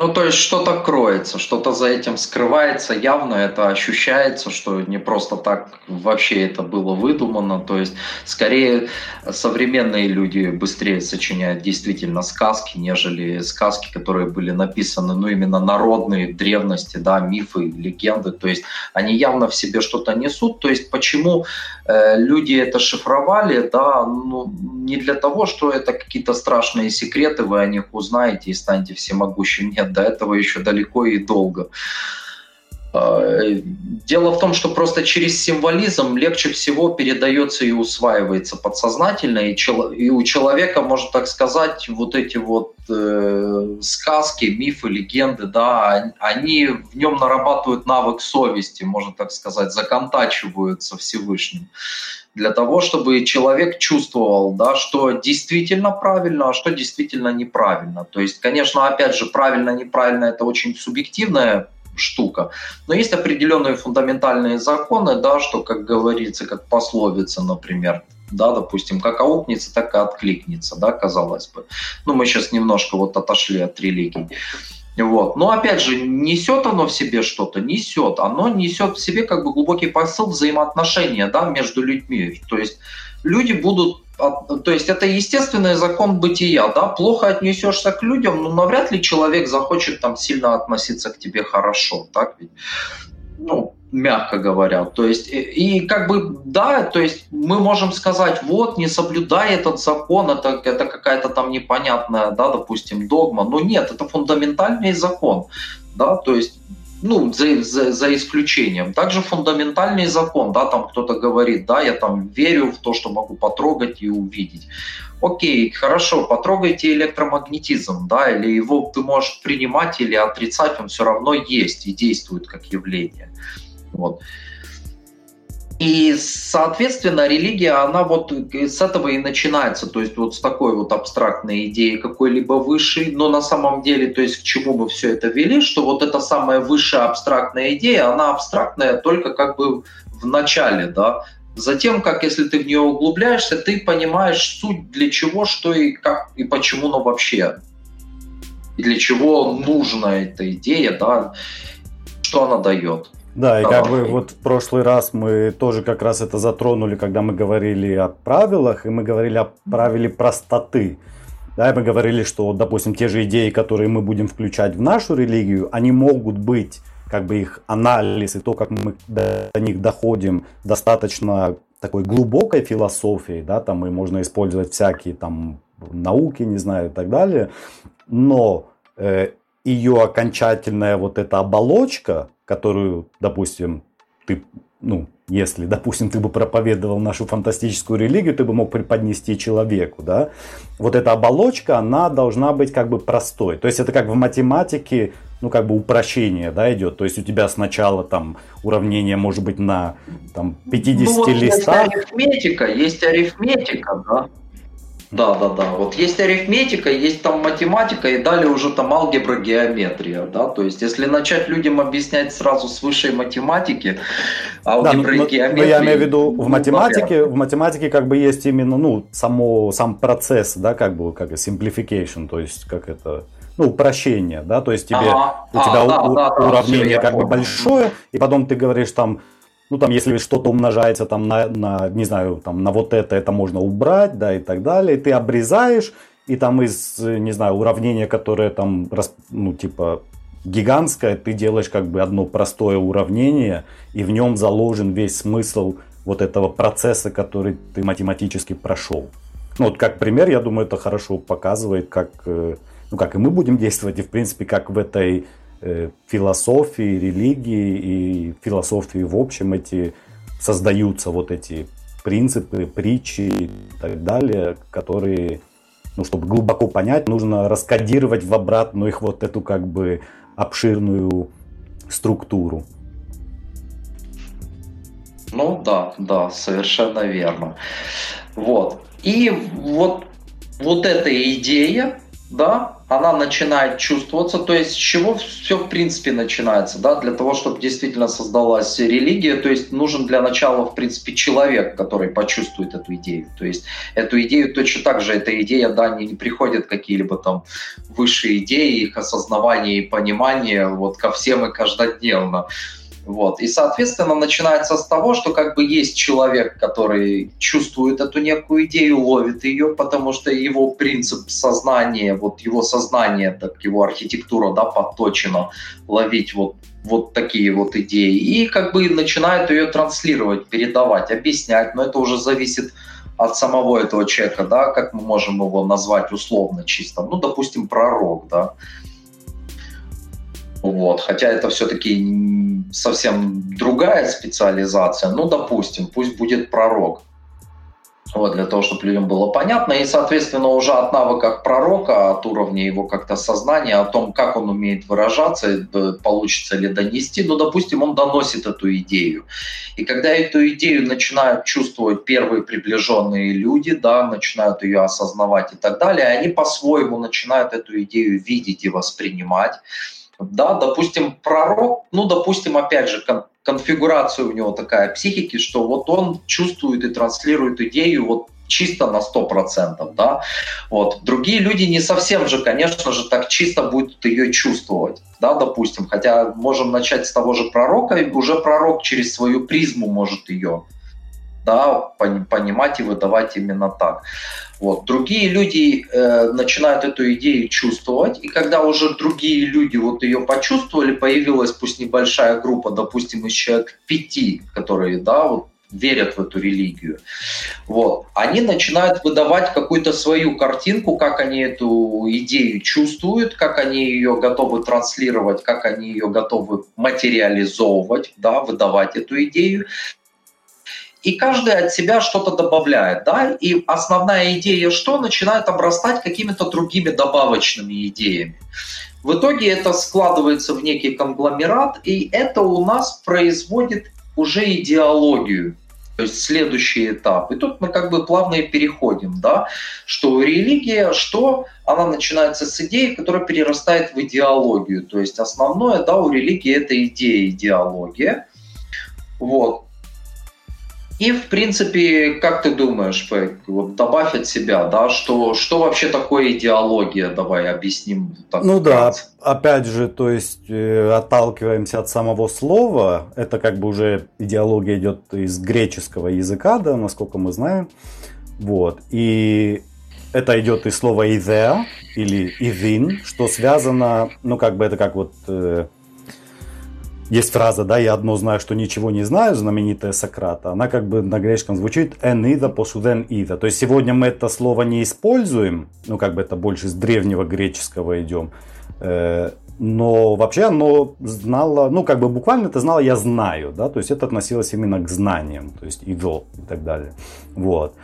Ну, то есть что-то кроется, что-то за этим скрывается, явно это ощущается, что не просто так вообще это было выдумано. То есть, скорее, современные люди быстрее сочиняют действительно сказки, нежели сказки, которые были написаны, ну, именно народные, древности, да, мифы, легенды. То есть, они явно в себе что-то несут. То есть, почему э, люди это шифровали, да, ну, не для того, что это какие-то страшные секреты, вы о них узнаете и станете всемогущим. Нет, до этого еще далеко и долго. А, дело в том, что просто через символизм легче всего передается и усваивается подсознательно, и, чел- и у человека, можно так сказать, вот эти вот э, сказки, мифы, легенды, да, они в нем нарабатывают навык совести, можно так сказать, законтачиваются Всевышним для того, чтобы человек чувствовал, да, что действительно правильно, а что действительно неправильно. То есть, конечно, опять же, правильно-неправильно – это очень субъективная штука. Но есть определенные фундаментальные законы, да, что, как говорится, как пословица, например, да, допустим, как аукнется, так и откликнется, да, казалось бы. Ну, мы сейчас немножко вот отошли от религий. Вот. Но опять же, несет оно в себе что-то? Несет. Оно несет в себе как бы глубокий посыл взаимоотношения да, между людьми. То есть люди будут то есть это естественный закон бытия, да, плохо отнесешься к людям, но навряд ли человек захочет там сильно относиться к тебе хорошо, так ведь? Ну, мягко говоря. То есть, и, и как бы, да, то есть мы можем сказать, вот, не соблюдай этот закон, это, это какая-то там непонятная, да, допустим, догма. Но нет, это фундаментальный закон, да, то есть ну, за, за, за исключением. Также фундаментальный закон, да, там кто-то говорит, да, я там верю в то, что могу потрогать и увидеть. Окей, хорошо, потрогайте электромагнетизм, да, или его ты можешь принимать или отрицать, он все равно есть и действует как явление. Вот. И, соответственно, религия, она вот с этого и начинается, то есть вот с такой вот абстрактной идеи какой-либо высшей, но на самом деле, то есть к чему мы все это вели, что вот эта самая высшая абстрактная идея, она абстрактная только как бы в начале, да, Затем, как если ты в нее углубляешься, ты понимаешь суть для чего, что и как и почему, но вообще. И для чего нужна эта идея, да, что она дает. Да, и как бы вот в прошлый раз мы тоже как раз это затронули, когда мы говорили о правилах, и мы говорили о правиле простоты. Да, и мы говорили, что, допустим, те же идеи, которые мы будем включать в нашу религию, они могут быть, как бы их анализ и то, как мы до них доходим, достаточно такой глубокой философией, да, там и можно использовать всякие там науки, не знаю, и так далее, но э, ее окончательная вот эта оболочка, которую, допустим, ты, ну, если, допустим, ты бы проповедовал нашу фантастическую религию, ты бы мог преподнести человеку, да, вот эта оболочка, она должна быть как бы простой. То есть это как в математике, ну, как бы упрощение, да, идет. То есть у тебя сначала там уравнение может быть на там 50 ну, вот листах. Есть арифметика, есть арифметика, да. Да, да, да. Вот есть арифметика, есть там математика, и далее уже там алгебра, геометрия, да. То есть, если начать людям объяснять сразу с высшей математики, алгебры да, и геометрии. Но я имею в виду в ну, математике, в математике как бы есть именно, ну, само, сам процесс, да, как бы, как simplification, то есть, как это, ну, упрощение, да, то есть тебе, ага. у тебя а, у, да, да, уравнение да, как бы большое, и потом ты говоришь там, ну, там, если что-то умножается там на, на, не знаю, там, на вот это, это можно убрать, да, и так далее. Ты обрезаешь, и там из, не знаю, уравнения, которое там, ну, типа, гигантское, ты делаешь как бы одно простое уравнение, и в нем заложен весь смысл вот этого процесса, который ты математически прошел. Ну, вот как пример, я думаю, это хорошо показывает, как, э, ну, как и мы будем действовать, и, в принципе, как в этой философии, религии и философии в общем эти создаются вот эти принципы, притчи и так далее, которые, ну, чтобы глубоко понять, нужно раскодировать в обратную их вот эту как бы обширную структуру. Ну да, да, совершенно верно. Вот. И вот, вот эта идея, да, она начинает чувствоваться, то есть с чего все в принципе начинается, да, для того, чтобы действительно создалась религия, то есть нужен для начала, в принципе, человек, который почувствует эту идею, то есть эту идею точно так же, эта идея, да, не, не приходят какие-либо там высшие идеи, их осознавание и понимание вот ко всем и каждодневно, вот. И, соответственно, начинается с того, что как бы есть человек, который чувствует эту некую идею, ловит ее, потому что его принцип сознания, вот его сознание, так его архитектура, да, подточена ловить вот вот такие вот идеи, и как бы начинает ее транслировать, передавать, объяснять, но это уже зависит от самого этого человека, да, как мы можем его назвать условно чисто, ну, допустим, пророк, да, вот. Хотя это все-таки совсем другая специализация. Ну, допустим, пусть будет пророк. Вот, для того, чтобы людям было понятно. И, соответственно, уже от навыков пророка, от уровня его как-то сознания, о том, как он умеет выражаться, э, получится ли донести, ну, допустим, он доносит эту идею. И когда эту идею начинают чувствовать первые приближенные люди, да, начинают ее осознавать и так далее, они по-своему начинают эту идею видеть и воспринимать да, допустим, пророк, ну, допустим, опять же, кон- конфигурация у него такая психики, что вот он чувствует и транслирует идею вот чисто на 100%, да, вот. Другие люди не совсем же, конечно же, так чисто будут ее чувствовать, да, допустим, хотя можем начать с того же пророка, и уже пророк через свою призму может ее да, понимать и выдавать именно так. Вот. Другие люди э, начинают эту идею чувствовать, и когда уже другие люди вот ее почувствовали, появилась пусть небольшая группа, допустим, из человек пяти, которые да, вот, верят в эту религию, вот, они начинают выдавать какую-то свою картинку, как они эту идею чувствуют, как они ее готовы транслировать, как они ее готовы материализовывать, да, выдавать эту идею и каждый от себя что-то добавляет, да, и основная идея что? Начинает обрастать какими-то другими добавочными идеями. В итоге это складывается в некий конгломерат, и это у нас производит уже идеологию, то есть следующий этап. И тут мы как бы плавно и переходим, да, что религия, что она начинается с идеи, которая перерастает в идеологию. То есть основное, да, у религии это идея, идеология. Вот. И, в принципе, как ты думаешь, Фейк, вот добавь от себя, да, что, что вообще такое идеология, давай объясним. Так ну да, опять же, то есть э, отталкиваемся от самого слова, это как бы уже идеология идет из греческого языка, да, насколько мы знаем, вот, и это идет из слова «идеа» или «идин», что связано, ну как бы это как вот... Э, есть фраза, да, я одно знаю, что ничего не знаю, знаменитая Сократа, она как бы на греческом звучит «энида посуден ида». То есть сегодня мы это слово не используем, ну как бы это больше с древнего греческого идем, э, но вообще оно знало, ну как бы буквально это знало «я знаю», да, то есть это относилось именно к знаниям, то есть «идо» и так далее. Вот.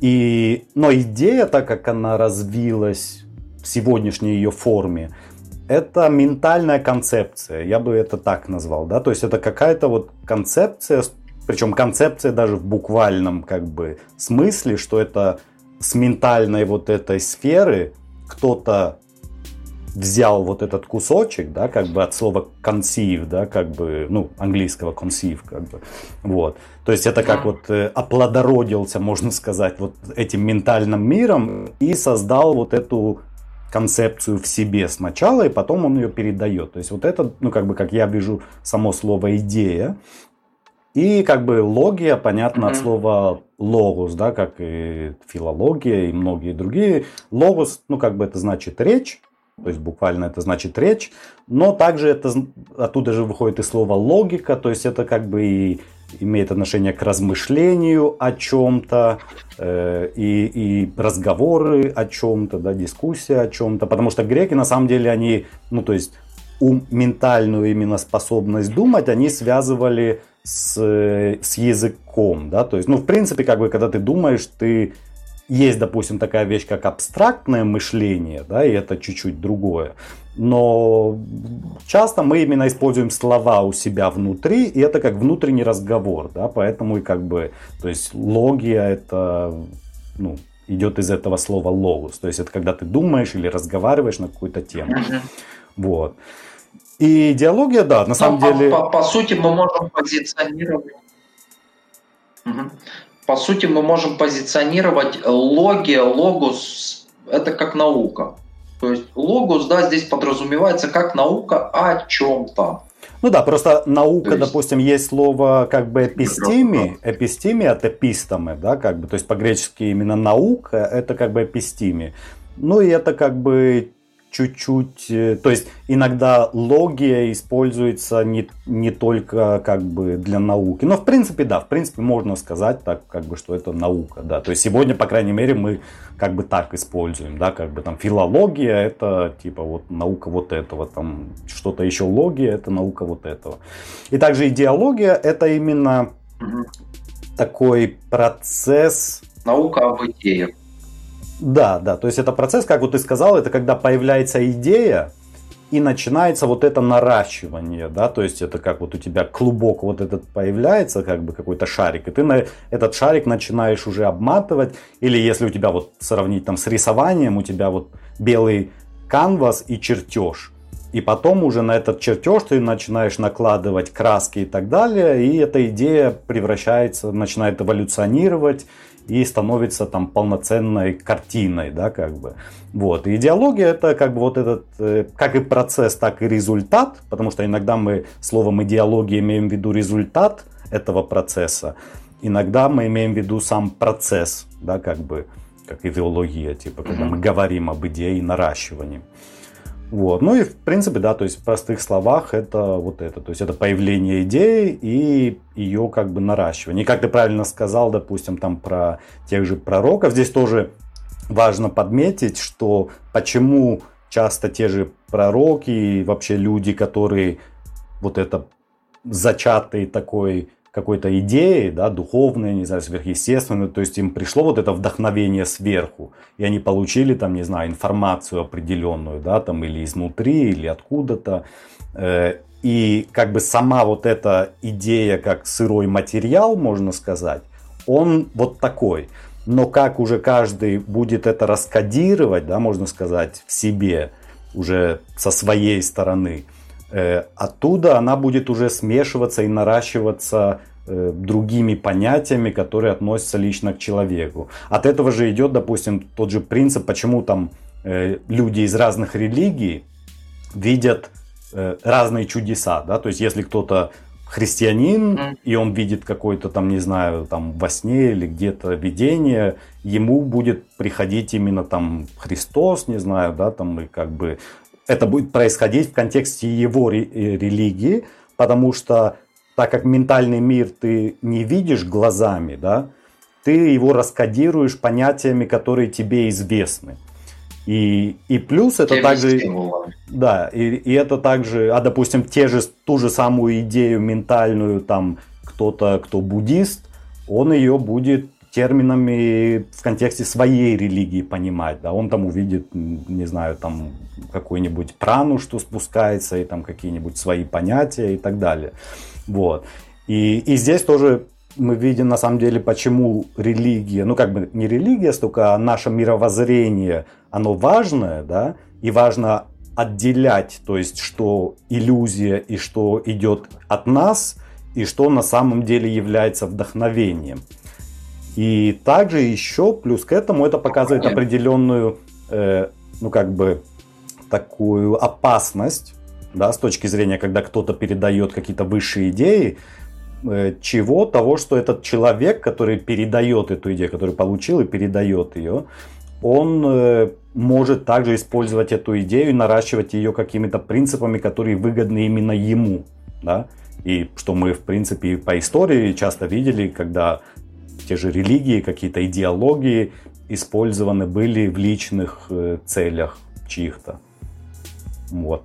И, но идея, так как она развилась в сегодняшней ее форме, это ментальная концепция, я бы это так назвал, да, то есть это какая-то вот концепция, причем концепция даже в буквальном как бы смысле, что это с ментальной вот этой сферы кто-то взял вот этот кусочек, да, как бы от слова conceive, да, как бы, ну, английского conceive, как бы, вот. То есть это как вот э, оплодородился, можно сказать, вот этим ментальным миром и создал вот эту концепцию в себе сначала, и потом он ее передает. То есть вот это, ну как бы, как я вижу само слово идея, и как бы логия, понятно, mm-hmm. от слова логос, да, как и филология и многие другие. Логос, ну как бы это значит речь, то есть буквально это значит речь, но также это оттуда же выходит и слово логика, то есть это как бы и имеет отношение к размышлению о чем-то э, и, и разговоры о чем-то, да, дискуссия о чем-то, потому что греки на самом деле они, ну то есть ум, ментальную именно способность думать они связывали с, с языком, да, то есть, ну в принципе как бы когда ты думаешь, ты есть, допустим, такая вещь, как абстрактное мышление, да, и это чуть-чуть другое. Но часто мы именно используем слова у себя внутри, и это как внутренний разговор, да, поэтому и как бы, то есть логия это, ну, идет из этого слова логос. То есть это когда ты думаешь или разговариваешь на какую-то тему. Вот. И идеология, да, на самом по, деле... По, по сути, мы можем позиционировать... По сути, мы можем позиционировать логия, логос, это как наука. То есть логос, да, здесь подразумевается как наука о чем-то. Ну да, просто наука, есть... допустим, есть слово как бы эпистеми, эпистеми от эпистомы, да, как бы, то есть по-гречески именно наука, это как бы эпистеми. Ну и это как бы чуть-чуть, э, то есть иногда логия используется не, не только как бы для науки, но в принципе да, в принципе можно сказать так, как бы, что это наука, да, то есть сегодня, по крайней мере, мы как бы так используем, да, как бы там филология это типа вот наука вот этого, там что-то еще логия это наука вот этого. И также идеология это именно такой процесс... Наука об идеях. Да, да, то есть это процесс, как вот ты сказал, это когда появляется идея, и начинается вот это наращивание, да, то есть это как вот у тебя клубок вот этот появляется, как бы какой-то шарик, и ты на этот шарик начинаешь уже обматывать, или если у тебя вот сравнить там с рисованием, у тебя вот белый канвас и чертеж, и потом уже на этот чертеж ты начинаешь накладывать краски и так далее, и эта идея превращается, начинает эволюционировать, и становится там полноценной картиной, да, как бы. Вот. И идеология это как бы вот этот, э, как и процесс, так и результат, потому что иногда мы словом идеология имеем в виду результат этого процесса, иногда мы имеем в виду сам процесс, да, как бы, как идеология, типа, когда mm-hmm. мы говорим об идее наращивания. Вот. Ну и в принципе, да, то есть в простых словах это вот это, то есть это появление идеи и ее как бы наращивание. И как ты правильно сказал, допустим, там про тех же пророков, здесь тоже важно подметить, что почему часто те же пророки и вообще люди, которые вот это зачатый такой какой-то идеи, да, духовной, не знаю, сверхъестественной, то есть им пришло вот это вдохновение сверху, и они получили там, не знаю, информацию определенную, да, там или изнутри, или откуда-то, э, и как бы сама вот эта идея, как сырой материал, можно сказать, он вот такой. Но как уже каждый будет это раскодировать, да, можно сказать, в себе, уже со своей стороны – Э, оттуда она будет уже смешиваться и наращиваться другими понятиями, которые относятся лично к человеку. От этого же идет, допустим, тот же принцип, почему там э, люди из разных религий видят разные чудеса, да, то есть если кто-то христианин, и он видит какой-то там, не знаю, там во сне или где-то видение, ему будет приходить именно там Христос, не знаю, да, там и как бы это будет происходить в контексте его э, религии, потому что так как ментальный мир ты не видишь глазами, да, ты его раскодируешь понятиями, которые тебе известны. И, и плюс это также... Да, и, и это также, а допустим, те же, ту же самую идею ментальную, там, кто-то, кто буддист, он ее будет терминами в контексте своей религии понимать. Да? Он там увидит, не знаю, там какую-нибудь прану, что спускается, и там какие-нибудь свои понятия и так далее. Вот. И, и здесь тоже мы видим на самом деле, почему религия, ну как бы не религия столько, а наше мировоззрение, оно важное, да, и важно отделять, то есть что иллюзия и что идет от нас, и что на самом деле является вдохновением. И также еще плюс к этому это показывает определенную, э, ну как бы такую опасность, да, с точки зрения, когда кто-то передает какие-то высшие идеи, э, чего того, что этот человек, который передает эту идею, который получил и передает ее, он э, может также использовать эту идею и наращивать ее какими-то принципами, которые выгодны именно ему, да, и что мы, в принципе, по истории часто видели, когда те же религии, какие-то идеологии использованы были в личных э, целях чьих-то. Вот.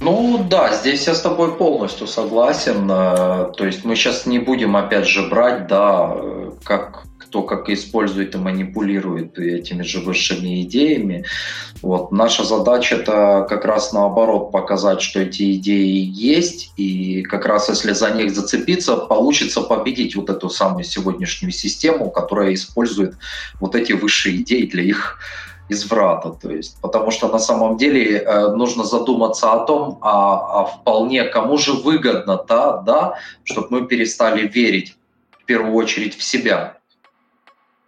Ну да, здесь я с тобой полностью согласен. Э, то есть мы сейчас не будем опять же брать, да, как кто как использует и манипулирует этими же высшими идеями. Вот. Наша задача это как раз наоборот показать, что эти идеи есть, и как раз если за них зацепиться, получится победить вот эту самую сегодняшнюю систему, которая использует вот эти высшие идеи для их изврата. То есть, потому что на самом деле э, нужно задуматься о том, а, а вполне кому же выгодно, да, да, чтобы мы перестали верить в первую очередь в себя,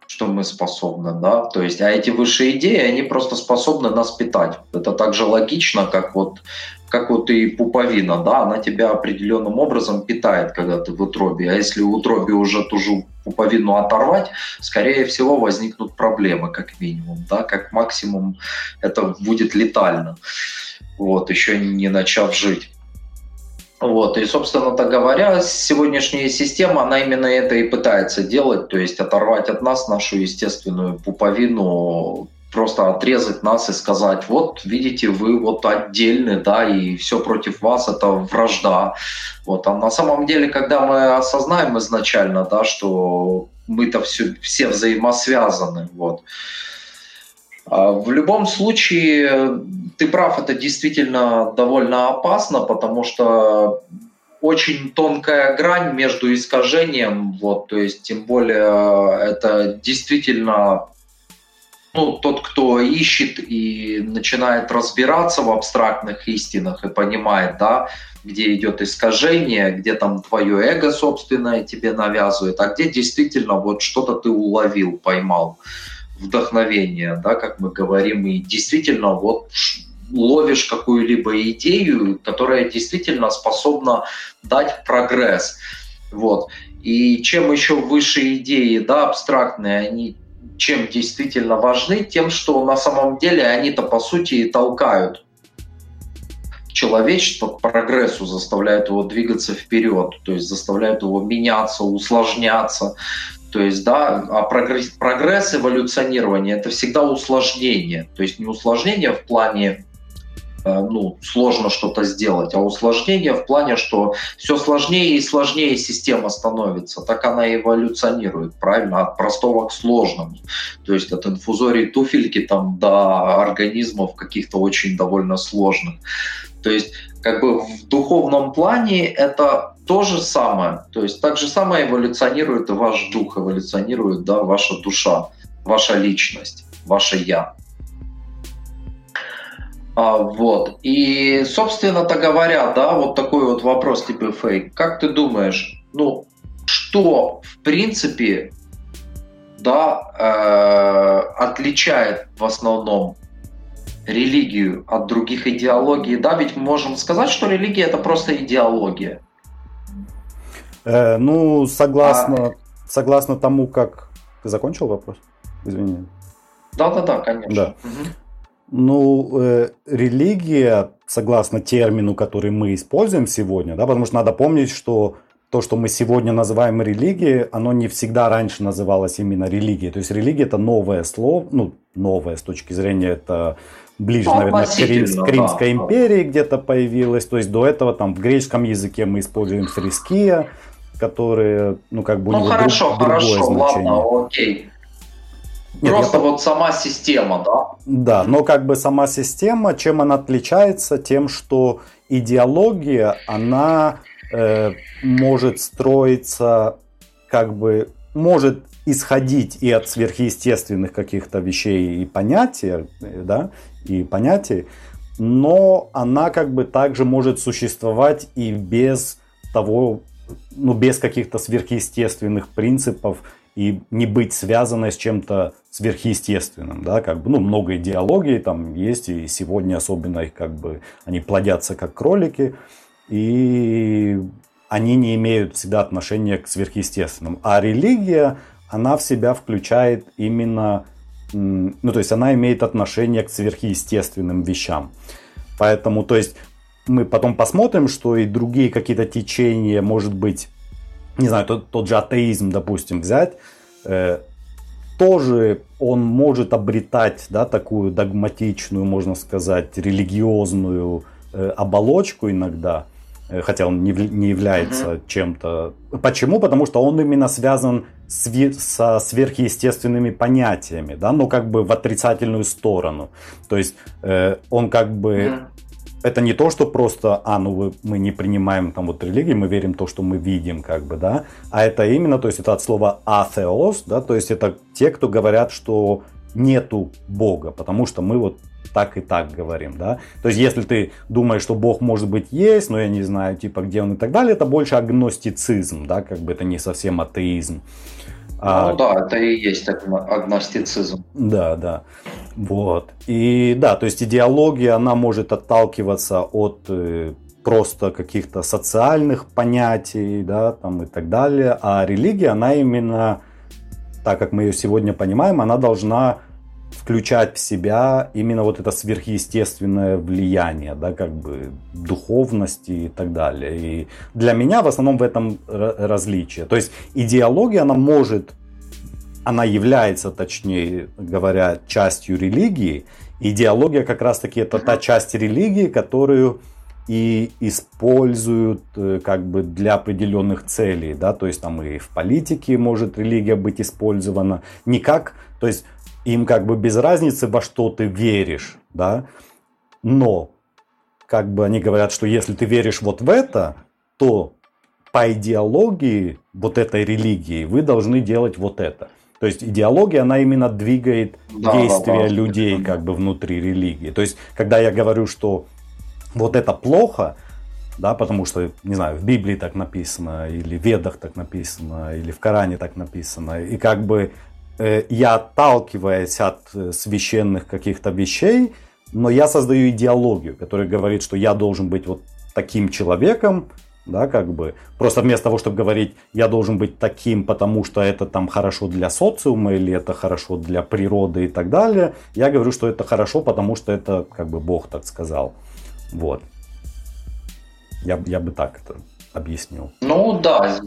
что мы способны, да, то есть, а эти высшие идеи, они просто способны нас питать. Это так же логично, как вот, как вот и пуповина, да, она тебя определенным образом питает, когда ты в утробе, а если в утробе уже ту же пуповину оторвать, скорее всего возникнут проблемы, как минимум, да, как максимум это будет летально, вот, еще не начав жить. Вот, и, собственно-то говоря, сегодняшняя система, она именно это и пытается делать, то есть оторвать от нас нашу естественную пуповину, просто отрезать нас и сказать, вот, видите, вы вот отдельны, да, и все против вас, это вражда. Вот, а на самом деле, когда мы осознаем изначально, да, что мы-то все, все взаимосвязаны, вот, а в любом случае, ты прав, это действительно довольно опасно, потому что очень тонкая грань между искажением, вот, то есть тем более это действительно ну, тот, кто ищет и начинает разбираться в абстрактных истинах и понимает, да, где идет искажение, где там твое эго собственное тебе навязывает, а где действительно вот что-то ты уловил, поймал вдохновение, да, как мы говорим, и действительно вот ловишь какую-либо идею, которая действительно способна дать прогресс. Вот. И чем еще выше идеи, да, абстрактные, они чем действительно важны, тем, что на самом деле они-то по сути и толкают человечество к прогрессу, заставляют его двигаться вперед, то есть заставляют его меняться, усложняться, то есть, да, а прогресс, прогресс эволюционирования – это всегда усложнение. То есть не усложнение в плане ну, сложно что-то сделать, а усложнение в плане, что все сложнее и сложнее система становится, так она эволюционирует, правильно, от простого к сложному. То есть от инфузории туфельки там до организмов каких-то очень довольно сложных. То есть как бы в духовном плане это то же самое. То есть так же самое эволюционирует и ваш дух, эволюционирует да, ваша душа, ваша личность, ваше «я». А, вот. И, собственно-то говоря, да, вот такой вот вопрос тебе, Фейк. Как ты думаешь, ну, что, в принципе, да, э, отличает в основном религию от других идеологий? Да, ведь мы можем сказать, что религия это просто идеология. Э, ну, согласно, а... согласно тому, как... Ты закончил вопрос? Извини. Да-да-да, конечно. Да. Угу. Ну, э, религия, согласно термину, который мы используем сегодня, да, потому что надо помнить, что то, что мы сегодня называем религией, оно не всегда раньше называлось именно религией. То есть религия это новое слово, ну, новое с точки зрения это ближе, ну, наверное, к Крим, да, империи да. где-то появилось. То есть до этого там в греческом языке мы используем фриския, которые, ну, как бы у ну, него хорошо, друг, хорошо, другое значение. ладно, окей. Нет, Просто я... вот сама система, да? Да, но как бы сама система, чем она отличается? Тем, что идеология, она э, может строиться, как бы, может исходить и от сверхъестественных каких-то вещей и понятий, да, и понятий, но она как бы также может существовать и без того, ну, без каких-то сверхъестественных принципов и не быть связанной с чем-то сверхъестественным, да, как бы, ну, много идеологий там есть, и сегодня особенно их как бы, они плодятся как кролики, и они не имеют всегда отношения к сверхъестественным. А религия, она в себя включает именно, ну, то есть она имеет отношение к сверхъестественным вещам. Поэтому, то есть мы потом посмотрим, что и другие какие-то течения, может быть, не знаю, тот, тот же атеизм, допустим, взять, э, тоже он может обретать, да, такую догматичную, можно сказать, религиозную э, оболочку иногда, э, хотя он не, не является угу. чем-то. Почему? Потому что он именно связан с, со сверхъестественными понятиями, да, но как бы в отрицательную сторону. То есть э, он как бы угу это не то, что просто, а, ну мы не принимаем там вот религии, мы верим в то, что мы видим, как бы, да, а это именно, то есть это от слова атеос, да, то есть это те, кто говорят, что нету Бога, потому что мы вот так и так говорим, да. То есть, если ты думаешь, что Бог может быть есть, но я не знаю, типа, где он и так далее, это больше агностицизм, да, как бы это не совсем атеизм. А, ну да, это и есть агностицизм. Да, да. Вот. И да, то есть идеология, она может отталкиваться от э, просто каких-то социальных понятий, да, там и так далее. А религия, она именно, так как мы ее сегодня понимаем, она должна включать в себя именно вот это сверхъестественное влияние, да, как бы духовности и так далее. И для меня в основном в этом различие. То есть идеология, она может, она является, точнее говоря, частью религии. Идеология как раз-таки это та часть религии, которую и используют э, как бы для определенных целей, да, то есть там и в политике может религия быть использована не как, то есть им как бы без разницы, во что ты веришь, да, но как бы они говорят, что если ты веришь вот в это, то по идеологии вот этой религии вы должны делать вот это. То есть идеология, она именно двигает да, действия да, да, людей как бы внутри религии. То есть, когда я говорю, что вот это плохо, да, потому что, не знаю, в Библии так написано, или в Ведах так написано, или в Коране так написано, и как бы я отталкиваясь от э, священных каких-то вещей, но я создаю идеологию, которая говорит, что я должен быть вот таким человеком, да, как бы. Просто вместо того, чтобы говорить, я должен быть таким, потому что это там хорошо для социума или это хорошо для природы и так далее, я говорю, что это хорошо, потому что это как бы Бог так сказал. Вот. Я, я бы так это объяснил. Ну да,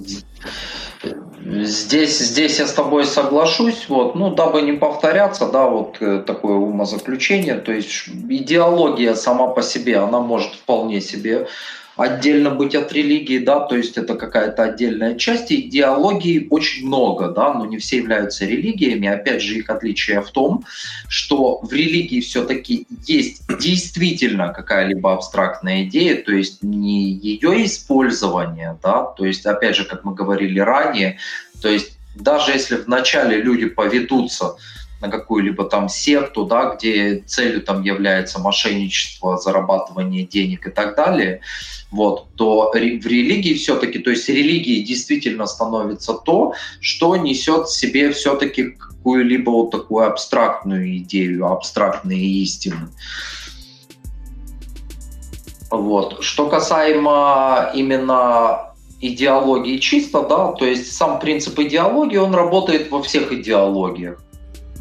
Здесь, здесь я с тобой соглашусь, вот, ну, дабы не повторяться, да, вот э, такое умозаключение, то есть идеология сама по себе, она может вполне себе отдельно быть от религии, да, то есть это какая-то отдельная часть. Идеологии очень много, да, но не все являются религиями. Опять же, их отличие в том, что в религии все-таки есть действительно какая-либо абстрактная идея, то есть не ее использование, да, то есть, опять же, как мы говорили ранее, то есть даже если вначале люди поведутся на какую-либо там секту, да, где целью там является мошенничество, зарабатывание денег и так далее, вот, то в религии все-таки, то есть религией действительно становится то, что несет в себе все-таки какую-либо вот такую абстрактную идею, абстрактные истины. Вот. Что касаемо именно идеологии чисто, да, то есть сам принцип идеологии, он работает во всех идеологиях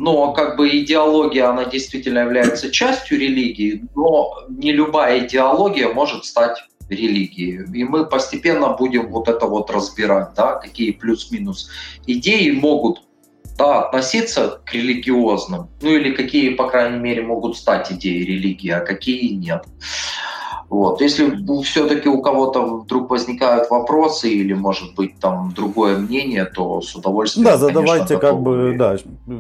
но как бы идеология, она действительно является частью религии, но не любая идеология может стать религией. И мы постепенно будем вот это вот разбирать, да, какие плюс-минус идеи могут да, относиться к религиозным, ну или какие, по крайней мере, могут стать идеей религии, а какие нет. Вот. Если все-таки у кого-то вдруг возникают вопросы или, может быть, там другое мнение, то с удовольствием. Да, задавайте, конечно, как бы, да,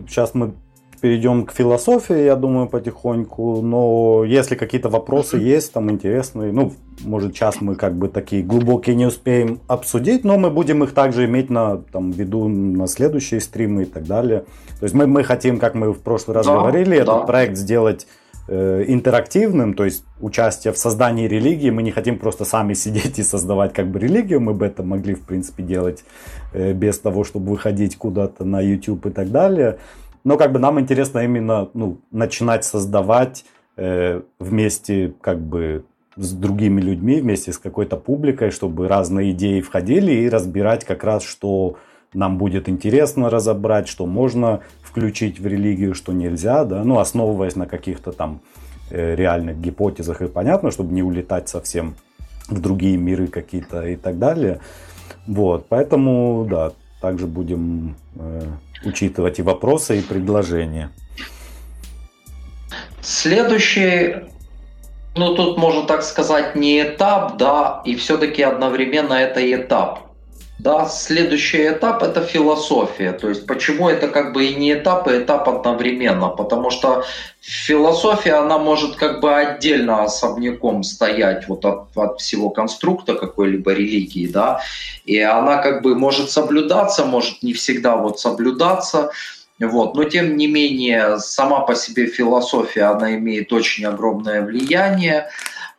сейчас мы перейдем к философии, я думаю, потихоньку. Но если какие-то вопросы есть, там интересные, ну, может, сейчас мы как бы такие глубокие не успеем обсудить, но мы будем их также иметь на там, виду на следующие стримы и так далее. То есть мы, мы хотим, как мы в прошлый раз да, говорили, да. этот проект сделать интерактивным, то есть участие в создании религии. Мы не хотим просто сами сидеть и создавать как бы религию. Мы бы это могли, в принципе, делать э, без того, чтобы выходить куда-то на YouTube и так далее. Но как бы нам интересно именно ну, начинать создавать э, вместе как бы с другими людьми, вместе с какой-то публикой, чтобы разные идеи входили и разбирать как раз, что нам будет интересно разобрать, что можно включить в религию, что нельзя, да, ну, основываясь на каких-то там э, реальных гипотезах, и понятно, чтобы не улетать совсем в другие миры какие-то и так далее. Вот, поэтому, да, также будем э, учитывать и вопросы, и предложения. Следующий Ну, тут можно так сказать не этап, да, и все-таки одновременно это этап. Да, следующий этап – это философия. То есть почему это как бы и не этап, и этап одновременно? Потому что философия, она может как бы отдельно особняком стоять вот от, от всего конструкта какой-либо религии, да, и она как бы может соблюдаться, может не всегда вот соблюдаться, вот. Но тем не менее, сама по себе философия, она имеет очень огромное влияние.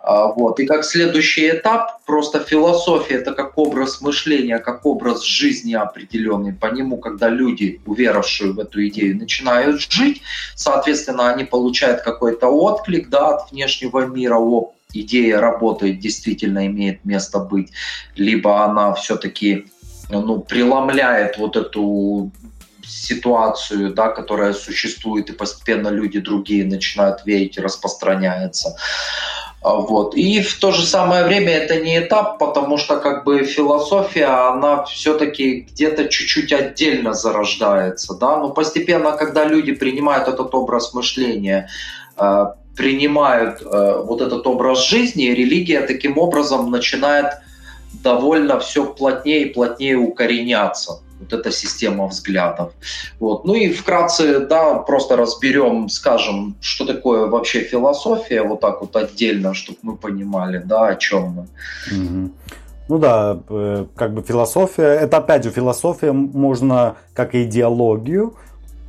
А, вот. И как следующий этап, просто философия – это как образ мышления, как образ жизни определенный. По нему, когда люди, уверовавшие в эту идею, начинают жить, соответственно, они получают какой-то отклик да, от внешнего мира, о, идея работает, действительно имеет место быть, либо она все-таки ну, преломляет вот эту ситуацию, да, которая существует, и постепенно люди другие начинают верить и распространяется. А, вот. И в то же самое время это не этап, потому что как бы философия, она все-таки где-то чуть-чуть отдельно зарождается. Да? Но постепенно, когда люди принимают этот образ мышления, а, принимают а, вот этот образ жизни, религия таким образом начинает довольно все плотнее и плотнее укореняться вот эта система взглядов. Вот. Ну и вкратце, да, просто разберем, скажем, что такое вообще философия, вот так вот отдельно, чтобы мы понимали, да, о чем мы. Ну да, э, как бы философия, это опять же философия, можно как идеологию,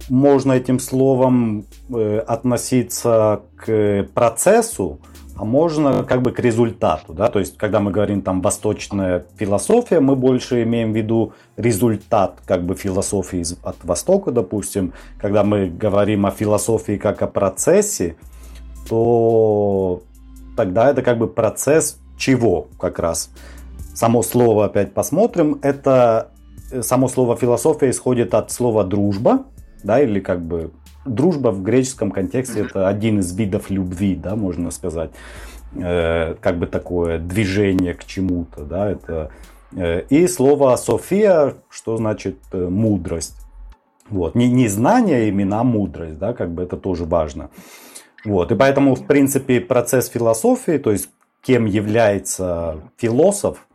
можно этим словом э, относиться к процессу, а можно как бы к результату, да, то есть когда мы говорим там восточная философия, мы больше имеем в виду результат как бы философии от Востока, допустим, когда мы говорим о философии как о процессе, то тогда это как бы процесс чего как раз. Само слово опять посмотрим, это э, само слово философия исходит от слова дружба, да, или как бы дружба в греческом контексте это один из видов любви, да, можно сказать. Э, как бы такое движение к чему-то, да, это э, и слово София, что значит э, мудрость. Вот. Не, не знание именно, а мудрость, да, как бы это тоже важно. Вот. И поэтому, в принципе, процесс философии, то есть кем является философ,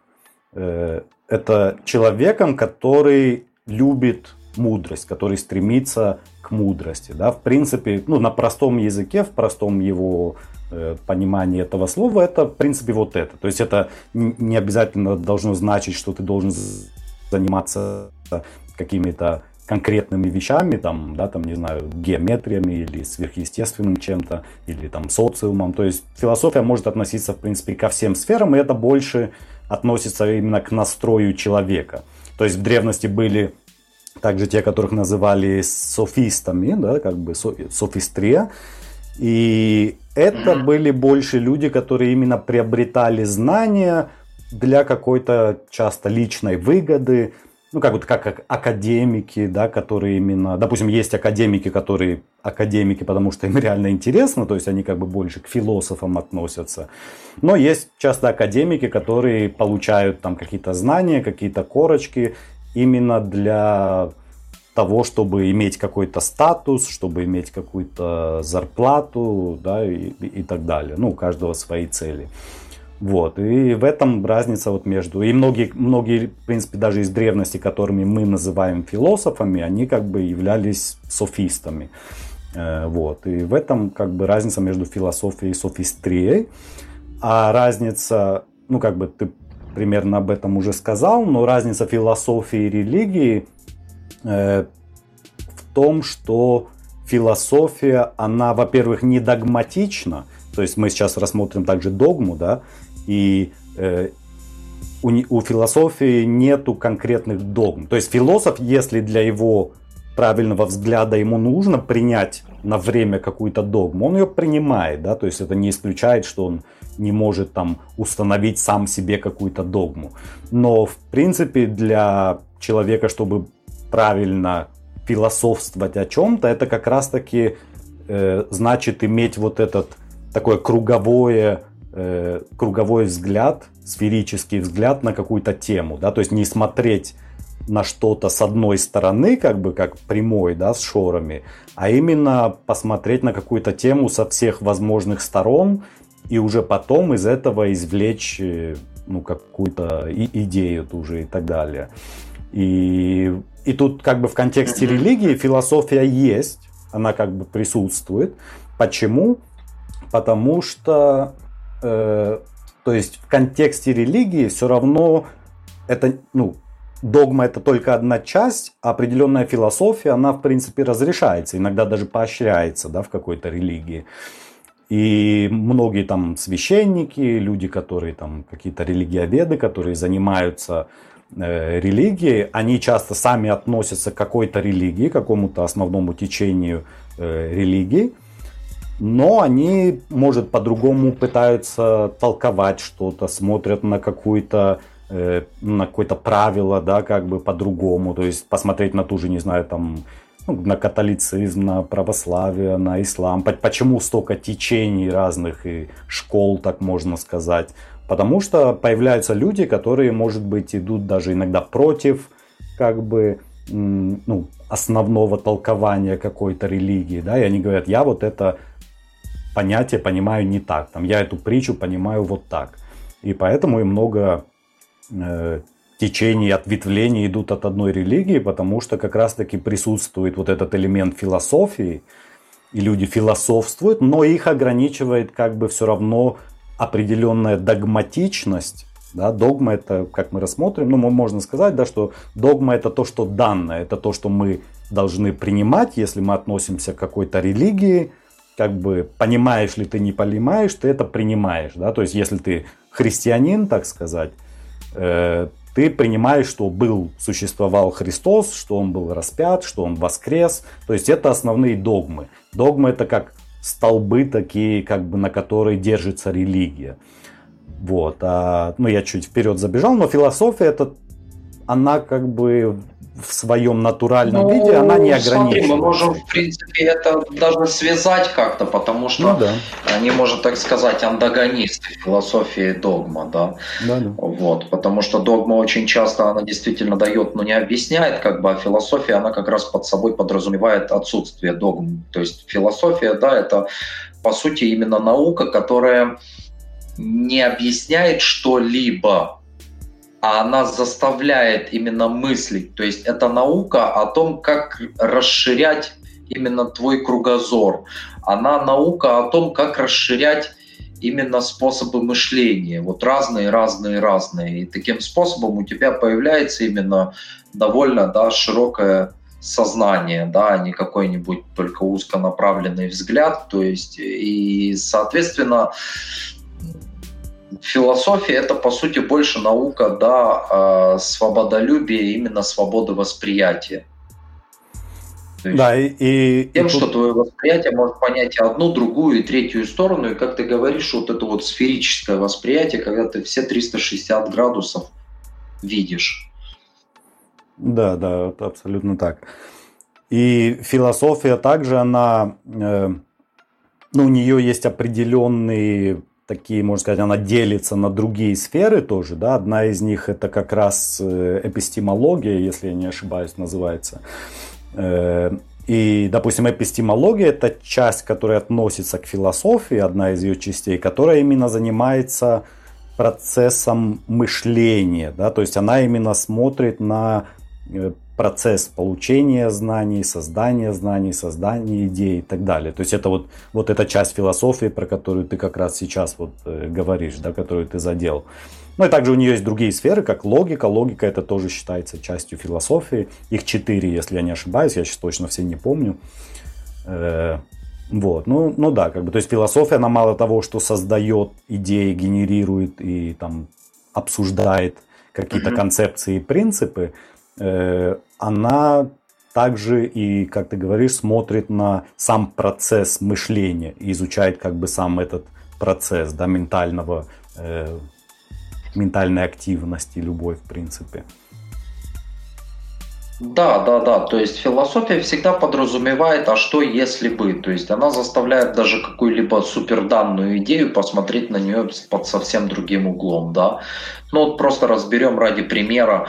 э, это человеком, который любит мудрость, который стремится мудрости. Да? В принципе, ну, на простом языке, в простом его э, понимании этого слова, это, в принципе, вот это. То есть это не обязательно должно значить, что ты должен заниматься какими-то конкретными вещами, там, да, там, не знаю, геометриями или сверхъестественным чем-то, или там социумом. То есть философия может относиться, в принципе, ко всем сферам, и это больше относится именно к настрою человека. То есть в древности были также те, которых называли софистами, да, как бы софистрия. И это были больше люди, которые именно приобретали знания для какой-то часто личной выгоды, ну, как вот как академики, да, которые именно, допустим, есть академики, которые академики, потому что им реально интересно, то есть они как бы больше к философам относятся. Но есть часто академики, которые получают там какие-то знания, какие-то корочки, именно для того, чтобы иметь какой-то статус, чтобы иметь какую-то зарплату, да, и, и так далее. Ну, у каждого свои цели. Вот. И в этом разница вот между... И многие, многие, в принципе, даже из древности, которыми мы называем философами, они как бы являлись софистами. Э, вот. И в этом как бы разница между философией и софистрией. А разница, ну как бы ты примерно об этом уже сказал, но разница философии и религии э, в том, что философия, она, во-первых, не догматична, то есть мы сейчас рассмотрим также догму, да, и э, у, у философии нету конкретных догм. То есть философ, если для его правильного взгляда ему нужно принять на время какую-то догму, он ее принимает, да, то есть это не исключает, что он не может там установить сам себе какую-то догму. Но в принципе для человека, чтобы правильно философствовать о чем-то, это как раз-таки э, значит иметь вот этот такой круговое, э, круговой взгляд, сферический взгляд на какую-то тему, да, то есть не смотреть на что-то с одной стороны, как бы как прямой, да, с шорами, а именно посмотреть на какую-то тему со всех возможных сторон и уже потом из этого извлечь э, ну, какую-то идею тоже и так далее. И, и тут как бы в контексте религии философия есть, она как бы присутствует. Почему? Потому что, э, то есть в контексте религии все равно это, ну, догма это только одна часть, а определенная философия, она в принципе разрешается, иногда даже поощряется, да, в какой-то религии. И многие там священники, люди, которые там какие-то религиоведы, которые занимаются э, религией, они часто сами относятся к какой-то религии, к какому-то основному течению э, религии, но они, может, по-другому пытаются толковать что-то, смотрят на какую-то э, на какое-то правило, да, как бы по-другому, то есть посмотреть на ту же, не знаю, там ну, на католицизм, на православие, на ислам. Почему столько течений разных и школ, так можно сказать? Потому что появляются люди, которые, может быть, идут даже иногда против как бы ну, основного толкования какой-то религии, да, и они говорят, я вот это понятие понимаю не так, там, я эту притчу понимаю вот так. И поэтому и много э, течений, ответвлений идут от одной религии, потому что как раз-таки присутствует вот этот элемент философии, и люди философствуют, но их ограничивает как бы все равно определенная догматичность. Да, догма это, как мы рассмотрим, ну, можно сказать, да, что догма это то, что данное, это то, что мы должны принимать, если мы относимся к какой-то религии, как бы понимаешь ли ты, не понимаешь, ты это принимаешь. Да? То есть, если ты христианин, так сказать, э, ты принимаешь, что был, существовал Христос, что он был распят, что он воскрес. То есть это основные догмы. Догмы это как столбы такие, как бы на которые держится религия. Вот. А, ну, я чуть вперед забежал, но философия это она как бы в своем натуральном ну, виде, она не ограничена. Смотри, мы можем, в принципе, это даже связать как-то, потому что ну, да. они, можно так сказать, антагонисты философии догма, да? Да, да. Вот, потому что догма очень часто, она действительно дает, но не объясняет, как бы, а философия, она как раз под собой подразумевает отсутствие догм. То есть философия, да, это, по сути, именно наука, которая не объясняет что-либо, а она заставляет именно мыслить. То есть это наука о том, как расширять именно твой кругозор. Она наука о том, как расширять именно способы мышления. Вот разные, разные, разные. И таким способом у тебя появляется именно довольно да, широкое сознание, да, а не какой-нибудь только узконаправленный взгляд. То есть, и, соответственно, философия это по сути больше наука, да, э, свободолюбие, именно свободы восприятия. да, и, и тем, и что твое восприятие может понять одну, другую и третью сторону, и как ты говоришь, вот это вот сферическое восприятие, когда ты все 360 градусов видишь. Да, да, абсолютно так. И философия также, она, э, ну, у нее есть определенные такие, можно сказать, она делится на другие сферы тоже, да, одна из них это как раз э, эпистемология, если я не ошибаюсь, называется. Э, и, допустим, эпистемология это часть, которая относится к философии, одна из ее частей, которая именно занимается процессом мышления, да, то есть она именно смотрит на э, процесс получения знаний, создания знаний, создания идей и так далее. То есть это вот, вот эта часть философии, про которую ты как раз сейчас вот э, говоришь, да, которую ты задел. Ну и также у нее есть другие сферы, как логика. Логика это тоже считается частью философии. Их четыре, если я не ошибаюсь, я сейчас точно все не помню. Э, вот, ну, ну да, как бы, то есть философия, она мало того, что создает идеи, генерирует и там обсуждает какие-то mm-hmm. концепции и принципы, она также и, как ты говоришь, смотрит на сам процесс мышления и изучает как бы сам этот процесс да, ментального, э, ментальной активности любой, в принципе. Да, да, да. То есть философия всегда подразумевает, а что если бы. То есть она заставляет даже какую-либо суперданную идею посмотреть на нее под совсем другим углом, да. Ну вот просто разберем ради примера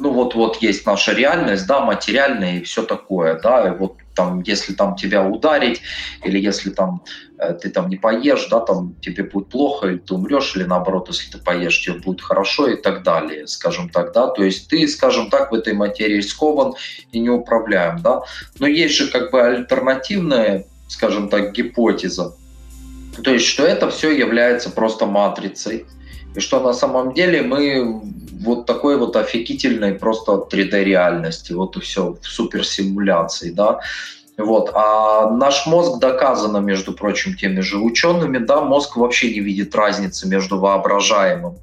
ну вот вот есть наша реальность, да, материальная и все такое, да, и вот там, если там тебя ударить, или если там э, ты там не поешь, да, там тебе будет плохо, или ты умрешь, или наоборот, если ты поешь, тебе будет хорошо и так далее, скажем так, да, то есть ты, скажем так, в этой материи скован и не управляем, да, но есть же как бы альтернативная, скажем так, гипотеза, то есть что это все является просто матрицей, и что на самом деле мы вот такой вот офигительной просто 3D-реальности, вот и все, в суперсимуляции, да. Вот. А наш мозг доказано, между прочим, теми же учеными, да, мозг вообще не видит разницы между воображаемым,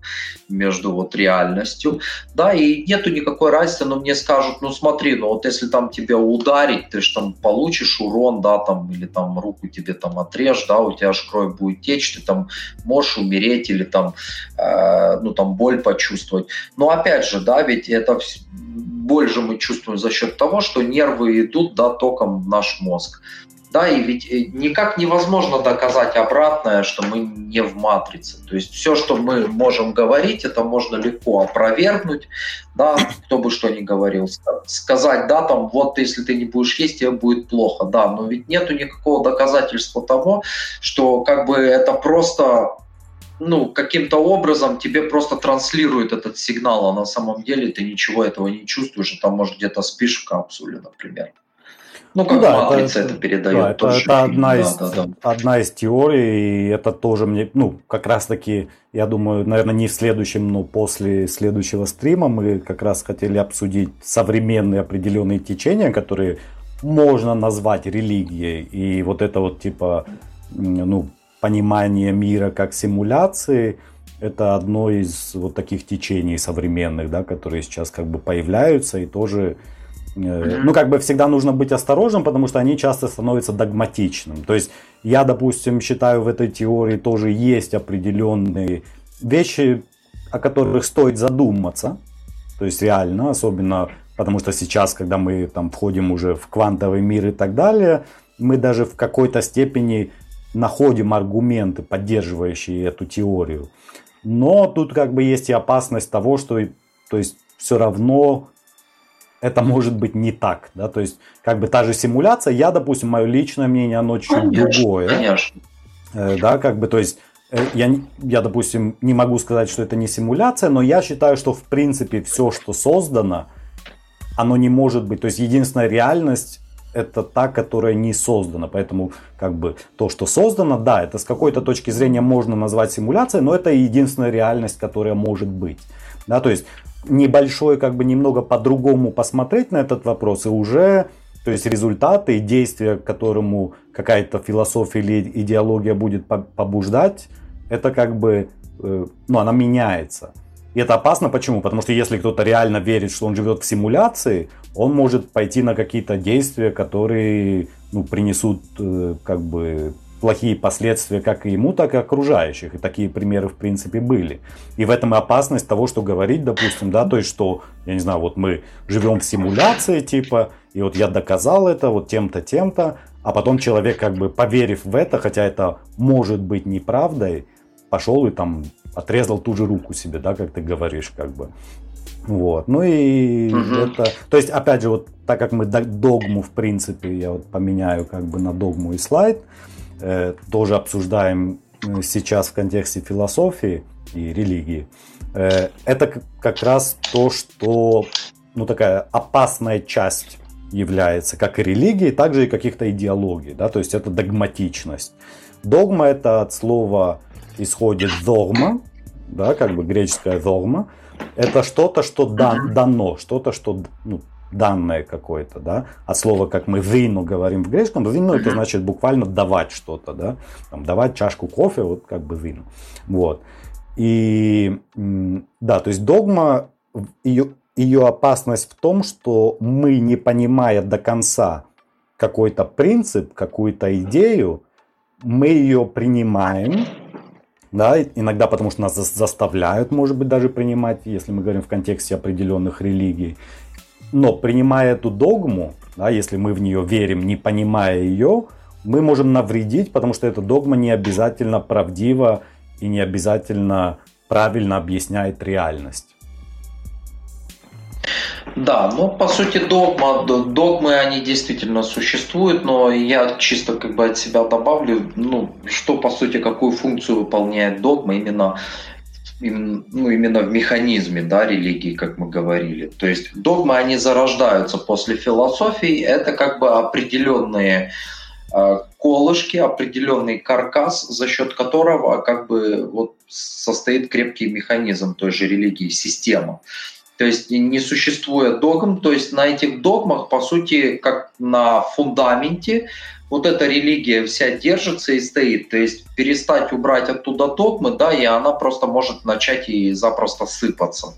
между вот реальностью, да, и нету никакой разницы, но мне скажут, ну смотри, ну вот если там тебя ударить, ты же там получишь урон, да, там, или там руку тебе там отрежь, да, у тебя аж кровь будет течь, ты там можешь умереть или там, э, ну там боль почувствовать. Но опять же, да, ведь это больше мы чувствуем за счет того, что нервы идут да, током в наш мозг. Да, и ведь э, никак невозможно доказать обратное, что мы не в матрице. То есть все, что мы можем говорить, это можно легко опровергнуть, да, кто бы что ни говорил. Сказать, да, там, вот если ты не будешь есть, тебе будет плохо, да, но ведь нету никакого доказательства того, что как бы это просто ну, каким-то образом тебе просто транслирует этот сигнал, а на самом деле ты ничего этого не чувствуешь, и там, может, где-то спишь в капсуле, например. Ну, как ну, да, матрица это, это передает. Да, это, это одна, да, из, да, да. одна из теорий, и это тоже мне, ну, как раз-таки, я думаю, наверное, не в следующем, но после следующего стрима мы как раз хотели обсудить современные определенные течения, которые можно назвать религией, и вот это вот типа, ну, понимание мира как симуляции, это одно из вот таких течений современных, да, которые сейчас как бы появляются и тоже э, ну, как бы всегда нужно быть осторожным, потому что они часто становятся догматичным. То есть я, допустим, считаю в этой теории тоже есть определенные вещи, о которых стоит задуматься. То есть реально, особенно потому что сейчас, когда мы там входим уже в квантовый мир и так далее, мы даже в какой-то степени находим аргументы, поддерживающие эту теорию. Но тут как бы есть и опасность того, что то есть все равно это может быть не так. Да? То есть как бы та же симуляция, я, допустим, мое личное мнение, оно чуть конечно, другое. Конечно. Э, да, как бы, то есть э, я, я, допустим, не могу сказать, что это не симуляция, но я считаю, что в принципе все, что создано, оно не может быть. То есть единственная реальность это та, которая не создана. Поэтому как бы то, что создано, да, это с какой-то точки зрения можно назвать симуляцией, но это единственная реальность, которая может быть. Да, то есть небольшой, как бы немного по-другому посмотреть на этот вопрос и уже то есть результаты и действия, к которому какая-то философия или идеология будет побуждать, это как бы, э, ну, она меняется. И это опасно почему? Потому что если кто-то реально верит, что он живет в симуляции, он может пойти на какие-то действия, которые ну, принесут э, как бы плохие последствия как и ему, так и окружающих. И такие примеры, в принципе, были. И в этом и опасность того, что говорить, допустим, да, то есть, что, я не знаю, вот мы живем в симуляции, типа, и вот я доказал это вот тем-то, тем-то, а потом человек, как бы, поверив в это, хотя это может быть неправдой, пошел и там отрезал ту же руку себе, да, как ты говоришь, как бы. Вот. Ну и угу. это, то есть, опять же, вот так как мы догму, в принципе, я вот поменяю как бы на догму и слайд, э, тоже обсуждаем э, сейчас в контексте философии и религии. Э, это как раз то, что, ну, такая опасная часть является как и религии, так же и каких-то идеологий, да, то есть это догматичность. Догма это от слова исходит догма, да, как бы греческая догма, это что-то, что дан, дано, что-то, что ну, данное какое-то, да, от слова, как мы вину говорим в греческом, вину это значит буквально давать что-то, да, там, давать чашку кофе, вот как бы вину, вот. И да, то есть догма, ее, ее опасность в том, что мы, не понимая до конца какой-то принцип, какую-то идею, мы ее принимаем, да, иногда потому что нас заставляют, может быть, даже принимать, если мы говорим в контексте определенных религий. Но принимая эту догму, да, если мы в нее верим, не понимая ее, мы можем навредить, потому что эта догма не обязательно правдива и не обязательно правильно объясняет реальность. Да, ну по сути догма, догмы они действительно существуют, но я чисто как бы от себя добавлю, ну что по сути какую функцию выполняет догма именно ну, именно в механизме да, религии, как мы говорили. То есть догмы, они зарождаются после философии, это как бы определенные э, колышки, определенный каркас, за счет которого как бы вот состоит крепкий механизм той же религии, система. То есть не существует догм, то есть на этих догмах, по сути, как на фундаменте, вот эта религия вся держится и стоит. То есть перестать убрать оттуда догмы, да, и она просто может начать и запросто сыпаться.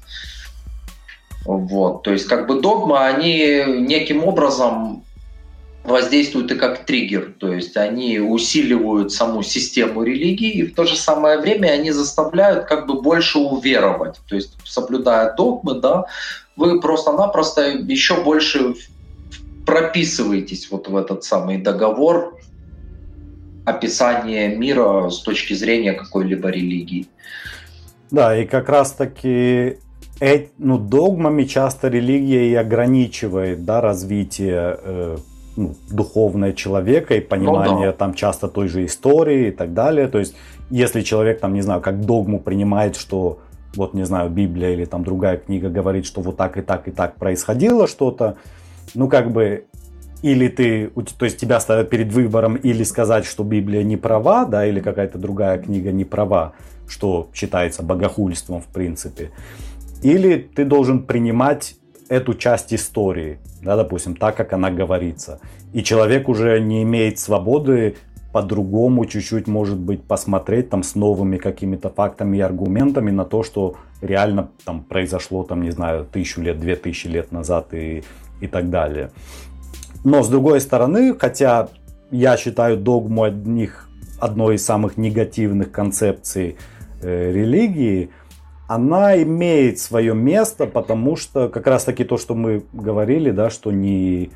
Вот, то есть как бы догмы, они неким образом воздействуют и как триггер, то есть они усиливают саму систему религии, и в то же самое время они заставляют как бы больше уверовать, то есть соблюдая догмы, да, вы просто-напросто еще больше прописываетесь вот в этот самый договор описания мира с точки зрения какой-либо религии. Да, и как раз-таки ну, догмами часто религия и ограничивает да, развитие э, ну, духовное человека и понимание ну, да. там часто той же истории и так далее. То есть, если человек там, не знаю, как догму принимает, что вот, не знаю, Библия или там другая книга говорит, что вот так и так и так происходило что-то, ну, как бы, или ты, то есть тебя ставят перед выбором или сказать, что Библия не права, да, или какая-то другая книга не права, что считается богохульством в принципе, или ты должен принимать эту часть истории, да, допустим, так, как она говорится. И человек уже не имеет свободы по-другому чуть-чуть, может быть, посмотреть там с новыми какими-то фактами и аргументами на то, что реально там произошло, там, не знаю, тысячу лет, две тысячи лет назад и, и так далее. Но с другой стороны, хотя я считаю догму одних, одной из самых негативных концепций э, религии, она имеет свое место, потому что как раз таки то, что мы говорили, да, что не,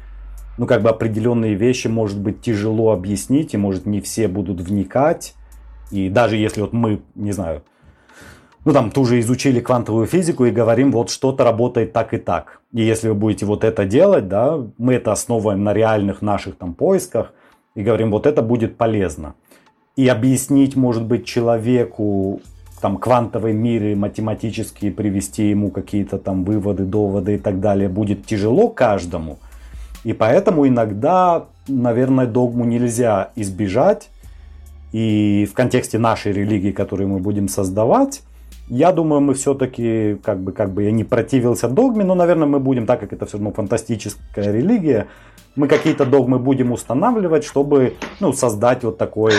ну как бы определенные вещи может быть тяжело объяснить, и может не все будут вникать. И даже если вот мы, не знаю, ну там тоже изучили квантовую физику и говорим, вот что-то работает так и так. И если вы будете вот это делать, да, мы это основываем на реальных наших там поисках и говорим, вот это будет полезно. И объяснить, может быть, человеку там квантовый мир и математически привести ему какие-то там выводы, доводы и так далее будет тяжело каждому. И поэтому иногда, наверное, догму нельзя избежать. И в контексте нашей религии, которую мы будем создавать, я думаю, мы все-таки, как бы, как бы я не противился догме, но, наверное, мы будем, так как это все равно фантастическая религия, мы какие-то догмы будем устанавливать, чтобы ну, создать вот такую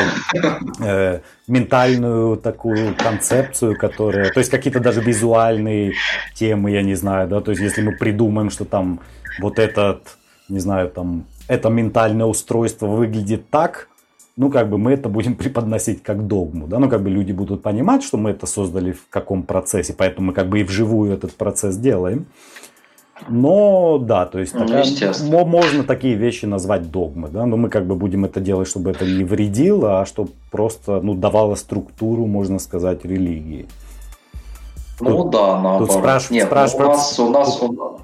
э, ментальную такую концепцию, которая, то есть какие-то даже визуальные темы, я не знаю, да, то есть если мы придумаем, что там вот этот, не знаю, там это ментальное устройство выглядит так, ну, как бы мы это будем преподносить как догму, да, ну, как бы люди будут понимать, что мы это создали в каком процессе, поэтому мы как бы и вживую этот процесс делаем. Но да, то есть ну, такая, можно такие вещи назвать догмы, да, но мы как бы будем это делать, чтобы это не вредило, а чтобы просто ну, давало структуру, можно сказать, религии. Ну тут, да, наоборот. Тут спраш... Нет, спрашивают... у нас, у нас...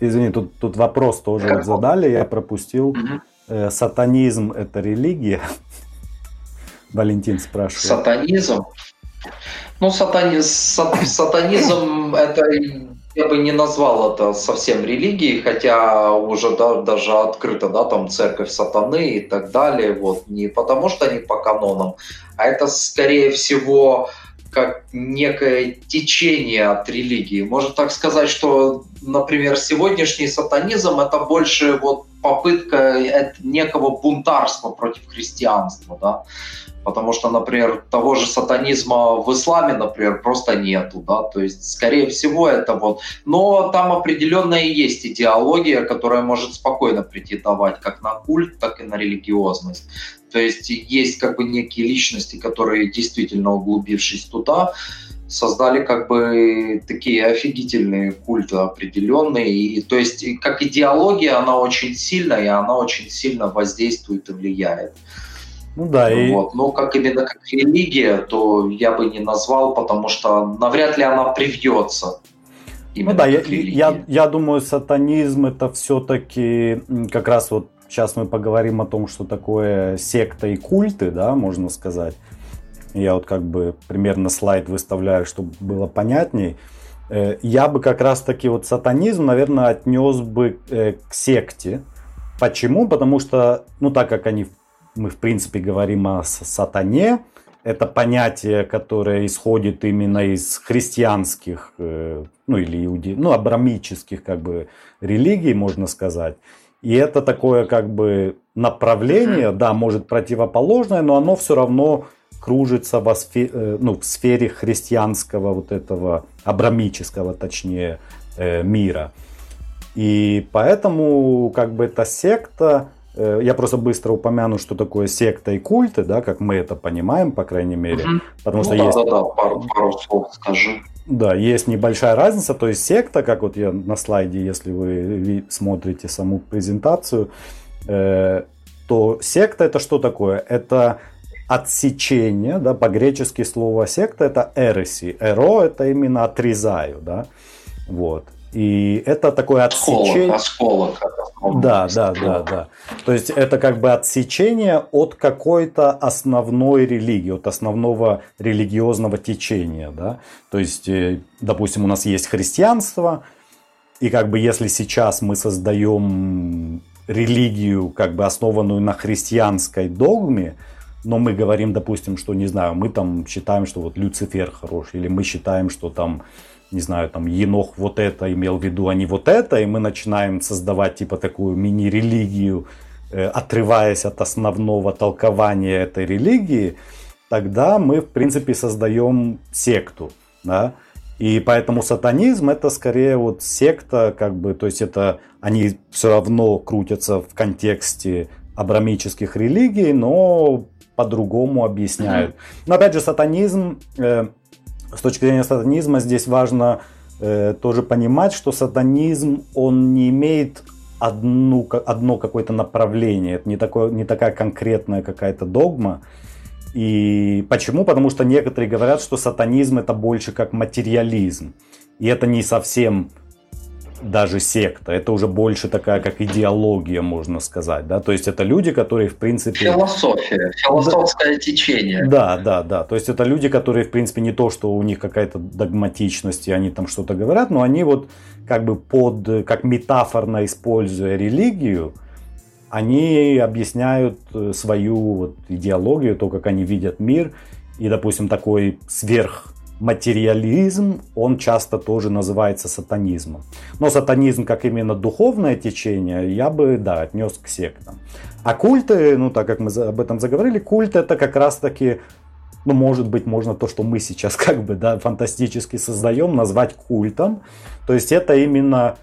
Извини, тут, тут вопрос тоже вот задали, я пропустил. Угу. Э, сатанизм это религия? Валентин спрашивает. Сатанизм? Ну, сатани... сатанизм это я бы не назвал это совсем религией, хотя уже да, даже открыто, да, там церковь сатаны и так далее, вот, не потому что они по канонам, а это скорее всего как некое течение от религии. Можно так сказать, что, например, сегодняшний сатанизм это больше вот попытка некого бунтарства против христианства, да, потому что, например, того же сатанизма в исламе, например, просто нету, да, то есть, скорее всего, это вот, но там определенная есть идеология, которая может спокойно претендовать как на культ, так и на религиозность. То есть есть как бы некие личности, которые действительно углубившись туда, создали как бы такие офигительные культы определенные. И, то есть как идеология она очень сильная, и она очень сильно воздействует и влияет. Ну да, и... Вот. Но как именно как религия, то я бы не назвал, потому что навряд ли она привьется. ну да, я, я, я думаю, сатанизм это все-таки как раз вот сейчас мы поговорим о том, что такое секта и культы, да, можно сказать. Я вот как бы примерно слайд выставляю, чтобы было понятней. Э, я бы как раз таки вот сатанизм, наверное, отнес бы э, к секте. Почему? Потому что, ну так как они, мы в принципе говорим о сатане, это понятие, которое исходит именно из христианских, э, ну или иуди, ну абрамических как бы религий, можно сказать. И это такое как бы направление, да, может противоположное, но оно все равно кружится во сфере, э, ну, в сфере христианского вот этого абрамического, точнее, э, мира. И поэтому как бы эта секта, Э, я просто быстро упомяну, что такое секта и культы, да, как мы это понимаем, по крайней мере. Угу. Потому что ну, есть... Да, да, пару, пару слов скажи. Да, есть небольшая разница. То есть секта, как вот я на слайде, если вы смотрите саму презентацию, э, то секта это что такое? Это отсечение, да, по-гречески слово секта это эреси. Эро это именно отрезаю, да, вот. И это такое отсечение... Осколок, осколок. Да, да, да, да. То есть это как бы отсечение от какой-то основной религии, от основного религиозного течения. Да? То есть, э, допустим, у нас есть христианство, и как бы если сейчас мы создаем религию, как бы основанную на христианской догме, но мы говорим, допустим, что, не знаю, мы там считаем, что вот Люцифер хороший, или мы считаем, что там не знаю, там Енох вот это имел в виду, а не вот это, и мы начинаем создавать типа такую мини-религию, э, отрываясь от основного толкования этой религии, тогда мы, в принципе, создаем секту, да, и поэтому сатанизм это скорее вот секта, как бы, то есть это они все равно крутятся в контексте абрамических религий, но по-другому объясняют. Но опять же, сатанизм э, с точки зрения сатанизма здесь важно э, тоже понимать, что сатанизм, он не имеет одну, одно какое-то направление, это не, такое, не такая конкретная какая-то догма. И почему? Потому что некоторые говорят, что сатанизм это больше как материализм. И это не совсем даже секта. Это уже больше такая, как идеология, можно сказать. Да? То есть это люди, которые, в принципе... Философия, философское да, течение. Да, да, да. То есть это люди, которые, в принципе, не то, что у них какая-то догматичность, и они там что-то говорят, но они вот как бы под, как метафорно используя религию, они объясняют э, свою вот идеологию, то, как они видят мир. И, допустим, такой сверх материализм, он часто тоже называется сатанизмом. Но сатанизм как именно духовное течение, я бы, да, отнес к сектам. А культы, ну так как мы об этом заговорили, культ это как раз таки, ну может быть, можно то, что мы сейчас как бы, да, фантастически создаем, назвать культом. То есть это именно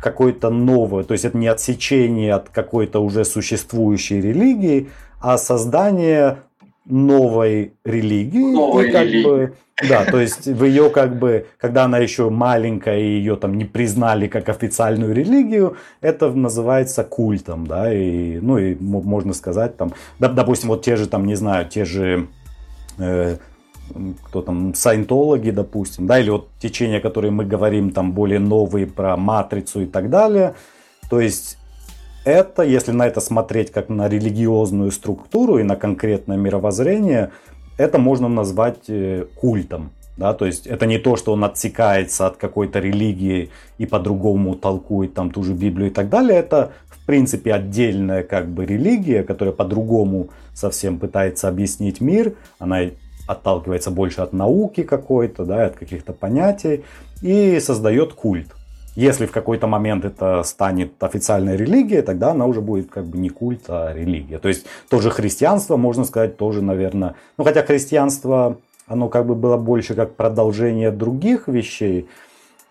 какое-то новое, то есть это не отсечение от какой-то уже существующей религии, а создание новой религии. Новой и как религии. бы, да, то есть в ее как бы, когда она еще маленькая и ее там не признали как официальную религию, это называется культом, да, и, ну и можно сказать там, допустим, вот те же там, не знаю, те же э, кто там, саентологи, допустим, да, или вот течения, которые мы говорим, там более новые про матрицу и так далее. То есть это, если на это смотреть как на религиозную структуру и на конкретное мировоззрение, это можно назвать э, культом. Да, то есть это не то, что он отсекается от какой-то религии и по-другому толкует там ту же Библию и так далее. Это в принципе отдельная как бы религия, которая по-другому совсем пытается объяснить мир. Она отталкивается больше от науки какой-то, да, от каких-то понятий и создает культ. Если в какой-то момент это станет официальной религией, тогда она уже будет как бы не культ, а религия. То есть тоже христианство, можно сказать, тоже, наверное, ну хотя христианство, оно как бы было больше как продолжение других вещей,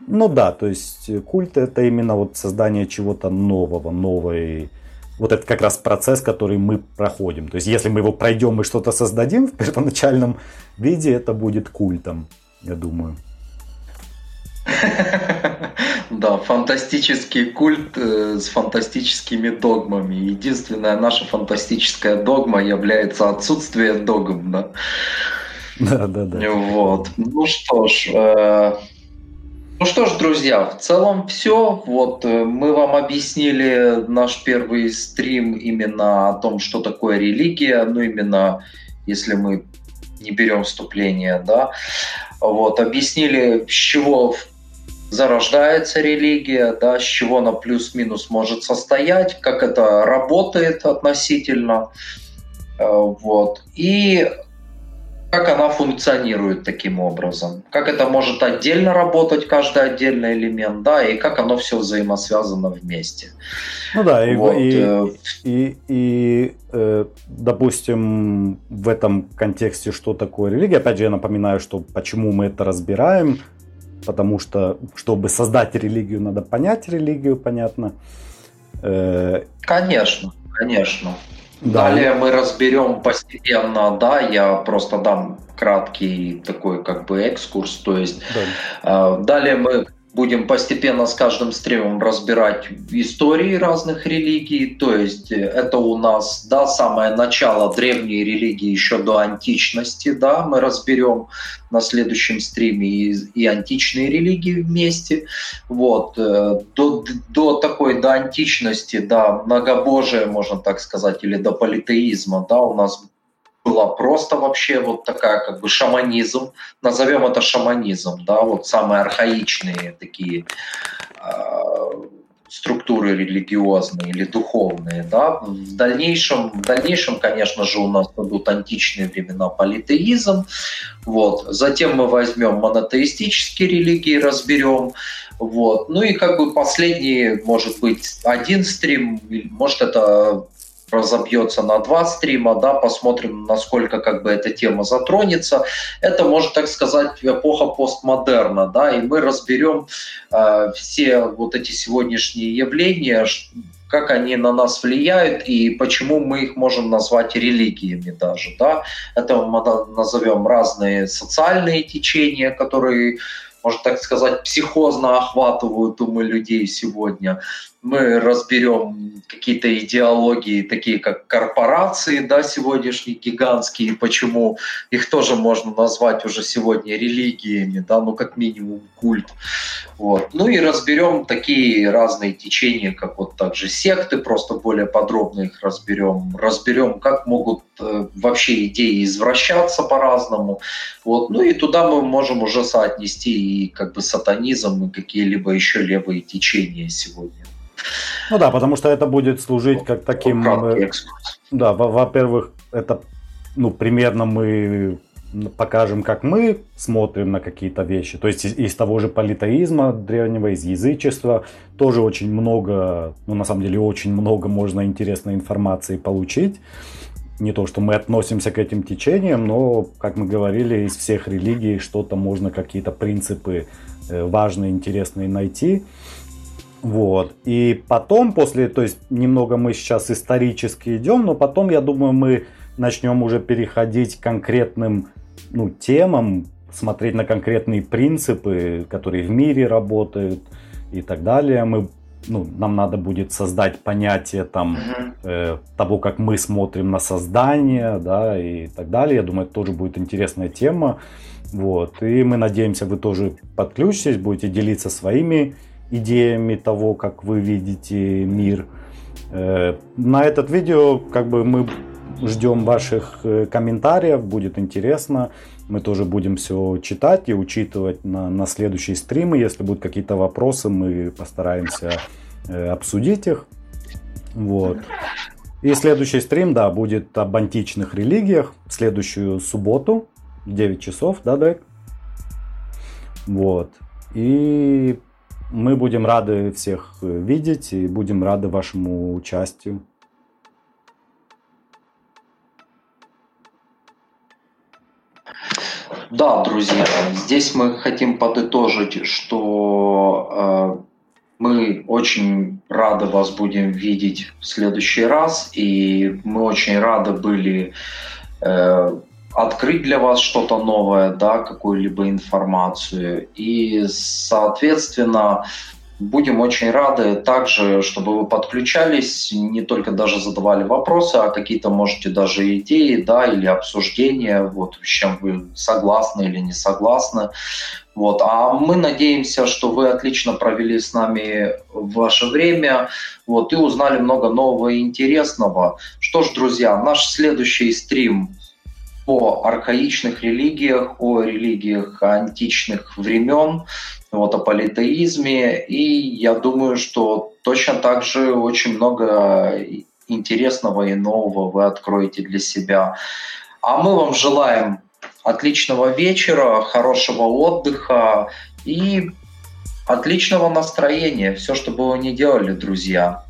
ну да, то есть культ это именно вот создание чего-то нового, новой, вот это как раз процесс, который мы проходим. То есть если мы его пройдем и что-то создадим в первоначальном виде, это будет культом, я думаю. Да, фантастический культ э, с фантастическими догмами. Единственная наша фантастическая догма является отсутствие догм, да? Да, да, да. Вот. Ну что ж, э, Ну что ж, друзья, в целом все. Вот э, мы вам объяснили наш первый стрим именно о том, что такое религия, ну именно если мы не берем вступление, да, вот, объяснили, с чего зарождается религия, да, с чего она плюс-минус может состоять, как это работает относительно, э, вот, и как она функционирует таким образом, как это может отдельно работать, каждый отдельный элемент, да, и как оно все взаимосвязано вместе. Ну да, и, вот. и, э, и, и э, допустим, в этом контексте, что такое религия, опять же, я напоминаю, что почему мы это разбираем, потому что, чтобы создать религию, надо понять религию, понятно. Э, конечно, конечно. Да. Далее мы разберем постепенно, да, я просто дам краткий такой как бы экскурс, то есть да. э, далее мы будем постепенно с каждым стримом разбирать истории разных религий. То есть э, это у нас да, самое начало древней религии еще до античности. Да, мы разберем на следующем стриме и, и античные религии вместе. Вот. Э, до, до такой до античности, да, многобожия, можно так сказать, или до политеизма, да, у нас была просто вообще вот такая как бы шаманизм, назовем это шаманизм, да, вот самые архаичные такие э, структуры религиозные или духовные, да. В дальнейшем, в дальнейшем, конечно же, у нас будут античные времена политеизм, вот. Затем мы возьмем монотеистические религии, разберем, вот. Ну и как бы последний, может быть, один стрим, может это разобьется на два стрима, да, посмотрим, насколько как бы эта тема затронется. Это, может так сказать, эпоха постмодерна, да, и мы разберем э, все вот эти сегодняшние явления, как они на нас влияют и почему мы их можем назвать религиями даже, да. Это мы назовем разные социальные течения, которые можно так сказать, психозно охватывают умы людей сегодня мы разберем какие-то идеологии, такие как корпорации, да, сегодняшние гигантские, почему их тоже можно назвать уже сегодня религиями, да, ну как минимум культ. Вот. Ну и разберем такие разные течения, как вот также секты, просто более подробно их разберем. Разберем, как могут э, вообще идеи извращаться по-разному. Вот. Ну и туда мы можем уже соотнести и как бы сатанизм, и какие-либо еще левые течения сегодня. Ну да, потому что это будет служить как таким... Э, да, во-первых, это, ну, примерно мы покажем, как мы смотрим на какие-то вещи. То есть из, из того же политеизма древнего, из язычества тоже очень много, ну на самом деле очень много можно интересной информации получить. Не то, что мы относимся к этим течениям, но, как мы говорили, из всех религий что-то можно, какие-то принципы э, важные, интересные найти. Вот. И потом, после, то есть немного мы сейчас исторически идем, но потом, я думаю, мы начнем уже переходить к конкретным ну, темам, смотреть на конкретные принципы, которые в мире работают и так далее. Мы, ну, нам надо будет создать понятие там, э, того, как мы смотрим на создание, да, и так далее. Я думаю, это тоже будет интересная тема. Вот. И мы надеемся, вы тоже подключитесь, будете делиться своими идеями того, как вы видите мир. Э, на этот видео как бы мы ждем ваших э, комментариев, будет интересно. Мы тоже будем все читать и учитывать на, на следующие стримы. Если будут какие-то вопросы, мы постараемся э, обсудить их. Вот. И следующий стрим, да, будет об античных религиях. Следующую субботу, 9 часов, да, Дрейк? Вот. И мы будем рады всех э, видеть и будем рады вашему участию. Да, друзья, здесь мы хотим подытожить, что э, мы очень рады вас будем видеть в следующий раз, и мы очень рады были э, открыть для вас что-то новое, да, какую-либо информацию. И, соответственно, Будем очень рады также, чтобы вы подключались, не только даже задавали вопросы, а какие-то можете даже идеи, да, или обсуждения, вот, с чем вы согласны или не согласны. Вот. А мы надеемся, что вы отлично провели с нами ваше время вот, и узнали много нового и интересного. Что ж, друзья, наш следующий стрим о архаичных религиях, о религиях античных времен, вот, о политеизме. И я думаю, что точно так же очень много интересного и нового вы откроете для себя. А мы вам желаем отличного вечера, хорошего отдыха и отличного настроения. Все, что бы вы ни делали, друзья.